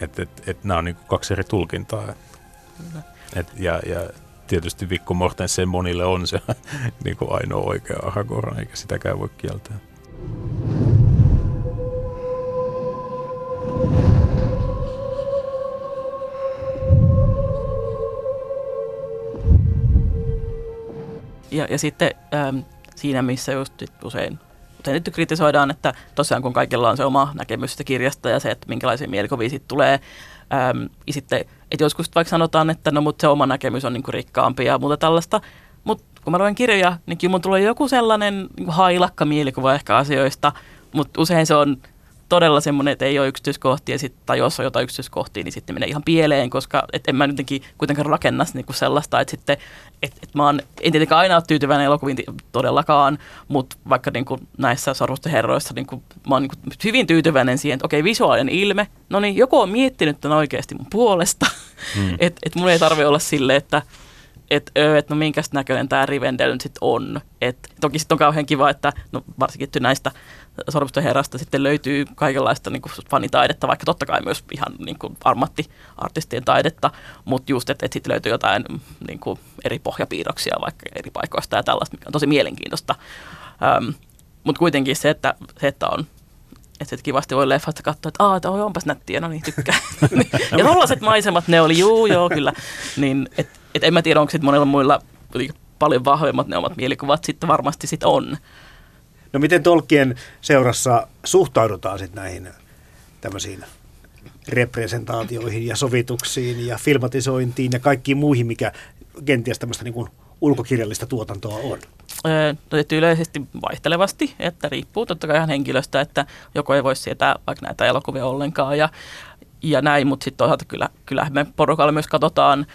[SPEAKER 1] Että et, et nämä on niin kaksi eri tulkintaa. Et, ja, ja tietysti Vikko Mortensen monille on se niin kuin ainoa oikea Aragorn, eikä sitäkään voi kieltää.
[SPEAKER 2] Ja, ja sitten äm, siinä, missä just usein, usein nyt kritisoidaan, että tosiaan kun kaikilla on se oma näkemys sitä kirjasta ja se, että minkälaisia mielikuvia siitä tulee. Äm, ja sitten, että joskus vaikka sanotaan, että no mutta se oma näkemys on niinku rikkaampi ja muuta tällaista. Mutta kun mä luen kirjoja, niin kyllä mun tulee joku sellainen niin hailakka mielikuva ehkä asioista, mutta usein se on todella semmoinen, että ei ole yksityiskohtia, sit, tai jos on jotain yksityiskohtia, niin sitten menee ihan pieleen, koska et en mä jotenkin kuitenkaan rakenna niinku sellaista, että sitten, et, et mä oon, en tietenkään aina ole tyytyväinen elokuviin todellakaan, mutta vaikka niinku näissä Sormusten herroissa niinku, mä oon niinku hyvin tyytyväinen siihen, että okei, visuaalinen ilme, no niin, joku on miettinyt tämän oikeasti mun puolesta, mm. että et mun ei tarvi olla silleen, että että et, no minkäs näköinen tämä Rivendell nyt sitten on. Et, toki sitten on kauhean kiva, että no, varsinkin näistä Sormusten herrasta sitten löytyy kaikenlaista niin kuin fanitaidetta, vaikka totta kai myös ihan niin kuin ammattiartistien taidetta, mutta just, että, että sitten löytyy jotain niin kuin eri pohjapiirroksia vaikka eri paikoista ja tällaista, mikä on tosi mielenkiintoista. Ähm, mutta kuitenkin se, että, se, että on että sit kivasti voi leffasta katsoa, että, Aa, että oi, onpas nättiä, no niin, tykkää. ja tollaiset maisemat ne oli, juu, joo, kyllä. Niin, et, et en mä tiedä, onko sitten monilla muilla paljon vahvemmat ne omat mielikuvat sitten varmasti sit on.
[SPEAKER 3] No miten Tolkien seurassa suhtaudutaan sitten näihin tämmöisiin representaatioihin ja sovituksiin ja filmatisointiin ja kaikkiin muihin, mikä kenties tämmöistä niin kuin ulkokirjallista tuotantoa on?
[SPEAKER 2] Öö, yleisesti vaihtelevasti, että riippuu totta kai ihan henkilöstä, että joku ei voi sietää vaikka näitä elokuvia ollenkaan ja, ja näin, mutta sitten toisaalta kyllä, kyllä me porukalla myös katsotaan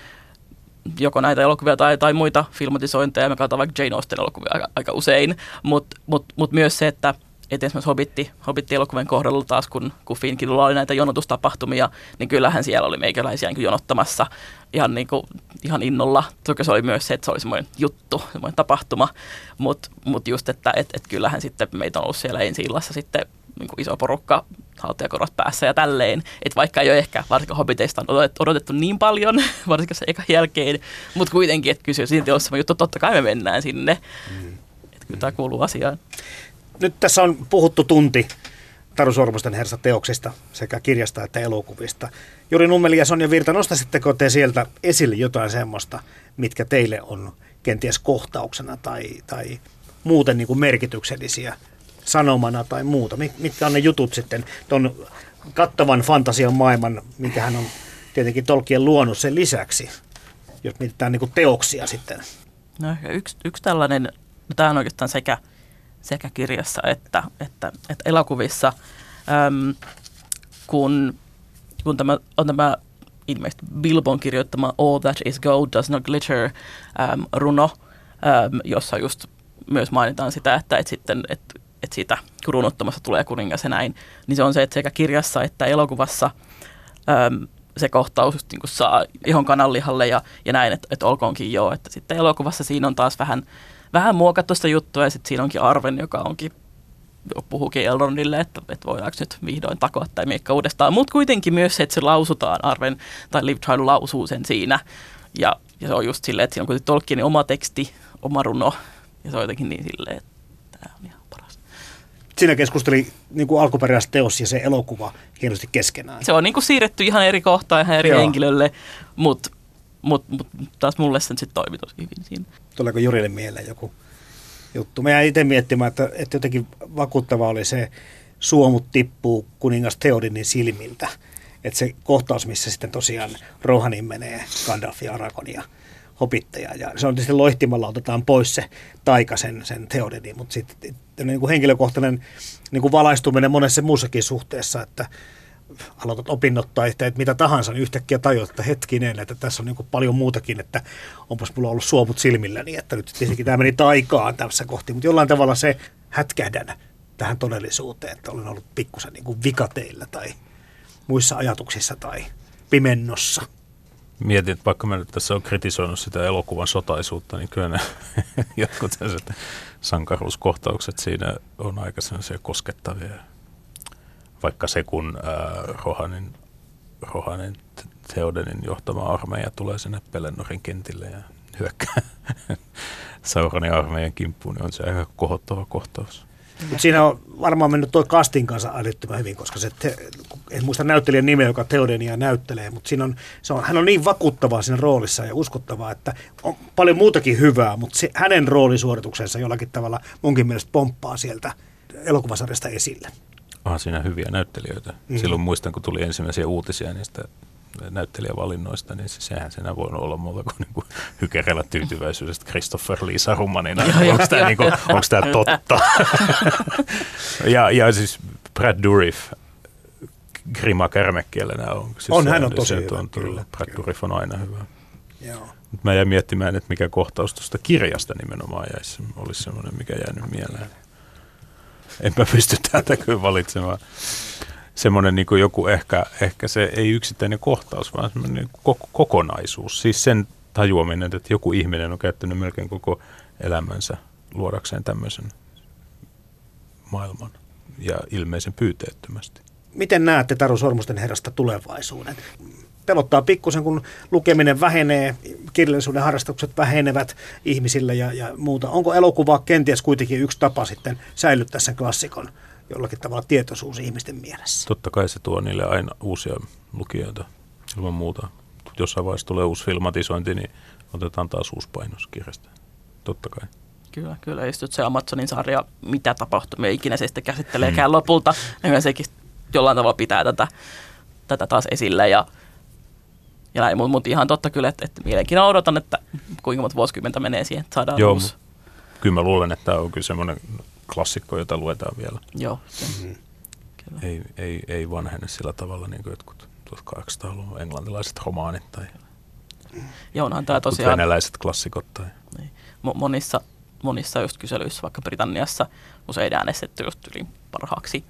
[SPEAKER 2] joko näitä elokuvia tai, tai muita filmatisointeja, me katsotaan vaikka Jane Austen elokuvia aika, aika usein, mutta mut, mut myös se, että et esimerkiksi Hobitti, Hobitti-elokuvien kohdalla taas, kun, kun Finkinulla oli näitä jonotustapahtumia, niin kyllähän siellä oli meikäläisiä niin jonottamassa ihan, niin kuin, ihan innolla. Toki se oli myös se, että se oli semmoinen juttu, semmoinen tapahtuma, mutta mut just, että et, et kyllähän sitten meitä on ollut siellä ensi illassa sitten niin kuin iso porukka haltijakorvat päässä ja tälleen. Että vaikka ei ole ehkä, varsinkin Hobbiteista on odotettu, niin paljon, varsinkin se eka jälkeen, mutta kuitenkin, että kysyä silti on semmoinen juttu, totta kai me mennään sinne. Mm. Että kyllä tämä kuuluu asiaan.
[SPEAKER 3] Nyt tässä on puhuttu tunti Taru Sormusten hersa teoksista sekä kirjasta että elokuvista. Juri Nummeli ja Sonja Virta, nostaisitteko te sieltä esille jotain semmoista, mitkä teille on kenties kohtauksena tai, tai muuten niin kuin merkityksellisiä sanomana tai muuta? Mitkä on ne jutut sitten tuon kattavan fantasian maailman, minkä hän on tietenkin Tolkien luonut sen lisäksi, jos mietitään niin teoksia sitten?
[SPEAKER 2] No yksi, yksi tällainen, no tämä on oikeastaan sekä, sekä kirjassa että, että, että elokuvissa, äm, kun, kun tämä, on tämä ilmeisesti Bilbon kirjoittama All That Is Gold Does Not Glitter äm, runo, äm, jossa just myös mainitaan sitä, että et sitten, et, et siitä kun runottomasta tulee kuningas ja näin, niin se on se, että sekä kirjassa että elokuvassa äm, se kohtaus just niin kuin saa ihon kananlihalle ja, ja näin, että, että olkoonkin joo. Että sitten elokuvassa siinä on taas vähän, vähän muokattu sitä juttua ja sitten siinä onkin Arven, joka onkin puhuukin Elrondille, että, että voidaanko nyt vihdoin takoa tai miekka uudestaan. Mutta kuitenkin myös se, että se lausutaan Arven, tai Liv Tyler lausuu sen siinä. Ja, ja se on just silleen, että siinä on kuitenkin Tolkienin oma teksti, oma runo, ja se on jotenkin niin silleen, että tämä on ihan.
[SPEAKER 3] Siinä keskusteli niin kuin alkuperäisteos ja se elokuva hienosti keskenään.
[SPEAKER 2] Se on niin kuin siirretty ihan eri kohtaan ihan eri
[SPEAKER 3] Joo.
[SPEAKER 2] henkilölle, mutta mut, mut, taas mulle sen sitten toimi tosi hyvin siinä.
[SPEAKER 3] Tuleeko Jurille mieleen joku juttu? Mä jäin itse miettimään, että, että jotenkin vakuuttava oli se suomut tippuu kuningas Theodinin silmiltä. Että se kohtaus, missä sitten tosiaan Rohanin menee Gandalf ja Aragorn ja hopitteja. Ja se on sitten loihtimalla otetaan pois se taika sen, sen Theodenin, mutta sitten niin kuin henkilökohtainen niin kuin valaistuminen monessa muussakin suhteessa, että aloitat opinnot tai teet mitä tahansa, niin yhtäkkiä tajuat, että hetkinen, että tässä on niin kuin paljon muutakin, että onpas mulla ollut suomut silmilläni, että nyt tietenkin tämä meni taikaan tässä kohti, mutta jollain tavalla se hätkähdän tähän todellisuuteen, että olen ollut pikkusen niin vikateillä tai muissa ajatuksissa tai pimennossa.
[SPEAKER 1] Mietin, että vaikka mä nyt tässä on kritisoinut sitä elokuvan sotaisuutta, niin kyllä ne jotkut sankaruuskohtaukset siinä on aika sellaisia koskettavia. Vaikka se, kun äh, Rohanin, Rohanin Theodenin johtama armeija tulee sinne Pelennorin kentille ja hyökkää Sauronin armeijan kimppuun, niin on se aika kohottava kohtaus.
[SPEAKER 3] Mutta siinä on varmaan mennyt tuo casting kanssa älyttömän hyvin, koska se, te, en muista näyttelijän nimeä, joka Teodenia näyttelee, mutta siinä on, se on, hän on niin vakuuttavaa siinä roolissa ja uskottavaa, että on paljon muutakin hyvää, mutta se, hänen roolisuorituksensa jollakin tavalla munkin mielestä pomppaa sieltä elokuvasarjasta esille.
[SPEAKER 1] Onhan siinä hyviä näyttelijöitä. Mm-hmm. Silloin muistan, kun tuli ensimmäisiä uutisia niistä näyttelijävalinnoista, niin sehän siinä voi olla muuta kuin, niin kuin hykerellä tyytyväisyydestä Christopher Lee Sarumanina. onko tämä, niin kuin, totta? ja, ja siis Brad Dourif, Grima kärmekielenä on. Siis
[SPEAKER 3] on, hän on tosi hyvä.
[SPEAKER 1] On, kyllä, Brad kyllä. Dourif on aina hyvä. Joo. Mä jäin miettimään, että mikä kohtaus tuosta kirjasta nimenomaan jäisi, olisi semmoinen, mikä jäänyt mieleen. Enpä pysty täältä kyllä valitsemaan semmoinen niin joku ehkä, ehkä se ei yksittäinen kohtaus, vaan semmoinen koko, kokonaisuus. Siis sen tajuaminen, että joku ihminen on käyttänyt melkein koko elämänsä luodakseen tämmöisen maailman ja ilmeisen pyyteettömästi.
[SPEAKER 3] Miten näette Taru Sormusten herrasta tulevaisuuden? Pelottaa pikkusen, kun lukeminen vähenee, kirjallisuuden harrastukset vähenevät ihmisillä ja, ja muuta. Onko elokuva kenties kuitenkin yksi tapa sitten säilyttää sen klassikon jollakin tavalla tietoisuus ihmisten mielessä.
[SPEAKER 1] Totta kai se tuo niille aina uusia lukijoita ilman muuta. Jossain vaiheessa tulee uusi filmatisointi, niin otetaan taas uusi painos kirjasta. Totta kai.
[SPEAKER 2] Kyllä, kyllä. Just se Amazonin sarja, mitä tapahtumia ikinä se sitten käsitteleekään hmm. lopulta, niin sekin jollain tavalla pitää tätä, tätä taas esillä ja, ja näin, mutta mut ihan totta kyllä, että, että mielenkiinnolla odotan, että kuinka monta vuosikymmentä menee siihen, että saadaan
[SPEAKER 1] Joo,
[SPEAKER 2] uusi.
[SPEAKER 1] Kyllä mä luulen, että tämä on kyllä semmoinen klassikko, jota luetaan vielä.
[SPEAKER 2] Joo.
[SPEAKER 1] Mm-hmm. Ei, ei, ei vanhene sillä tavalla niin kuin jotkut 1800-luvun englantilaiset romaanit tai
[SPEAKER 2] ja onhan tämä tosiaan...
[SPEAKER 1] venäläiset klassikot. Tai.
[SPEAKER 2] Niin. Monissa, monissa just kyselyissä, vaikka Britanniassa, usein äänestetty just yli parhaaksi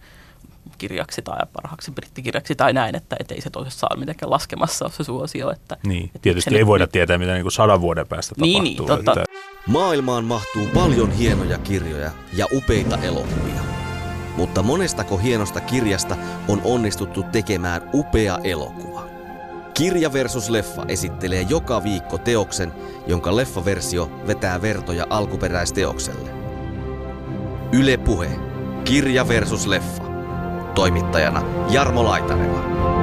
[SPEAKER 2] kirjaksi tai parhaaksi brittikirjaksi tai näin, että ei se tosissaan ole mitenkään laskemassa se suosio. Että,
[SPEAKER 1] niin, että tietysti ei voida tietää, mitä niin kuin sadan vuoden päästä
[SPEAKER 2] niin, niin
[SPEAKER 1] tapahtuu.
[SPEAKER 2] Niin, totta.
[SPEAKER 4] Että... Maailmaan mahtuu paljon hienoja kirjoja ja upeita elokuvia. Mutta monestako hienosta kirjasta on onnistuttu tekemään upea elokuva? Kirja versus leffa esittelee joka viikko teoksen, jonka leffaversio vetää vertoja alkuperäisteokselle. Yle Puhe. Kirja versus leffa. Toimittajana Jarmo Laitaneva.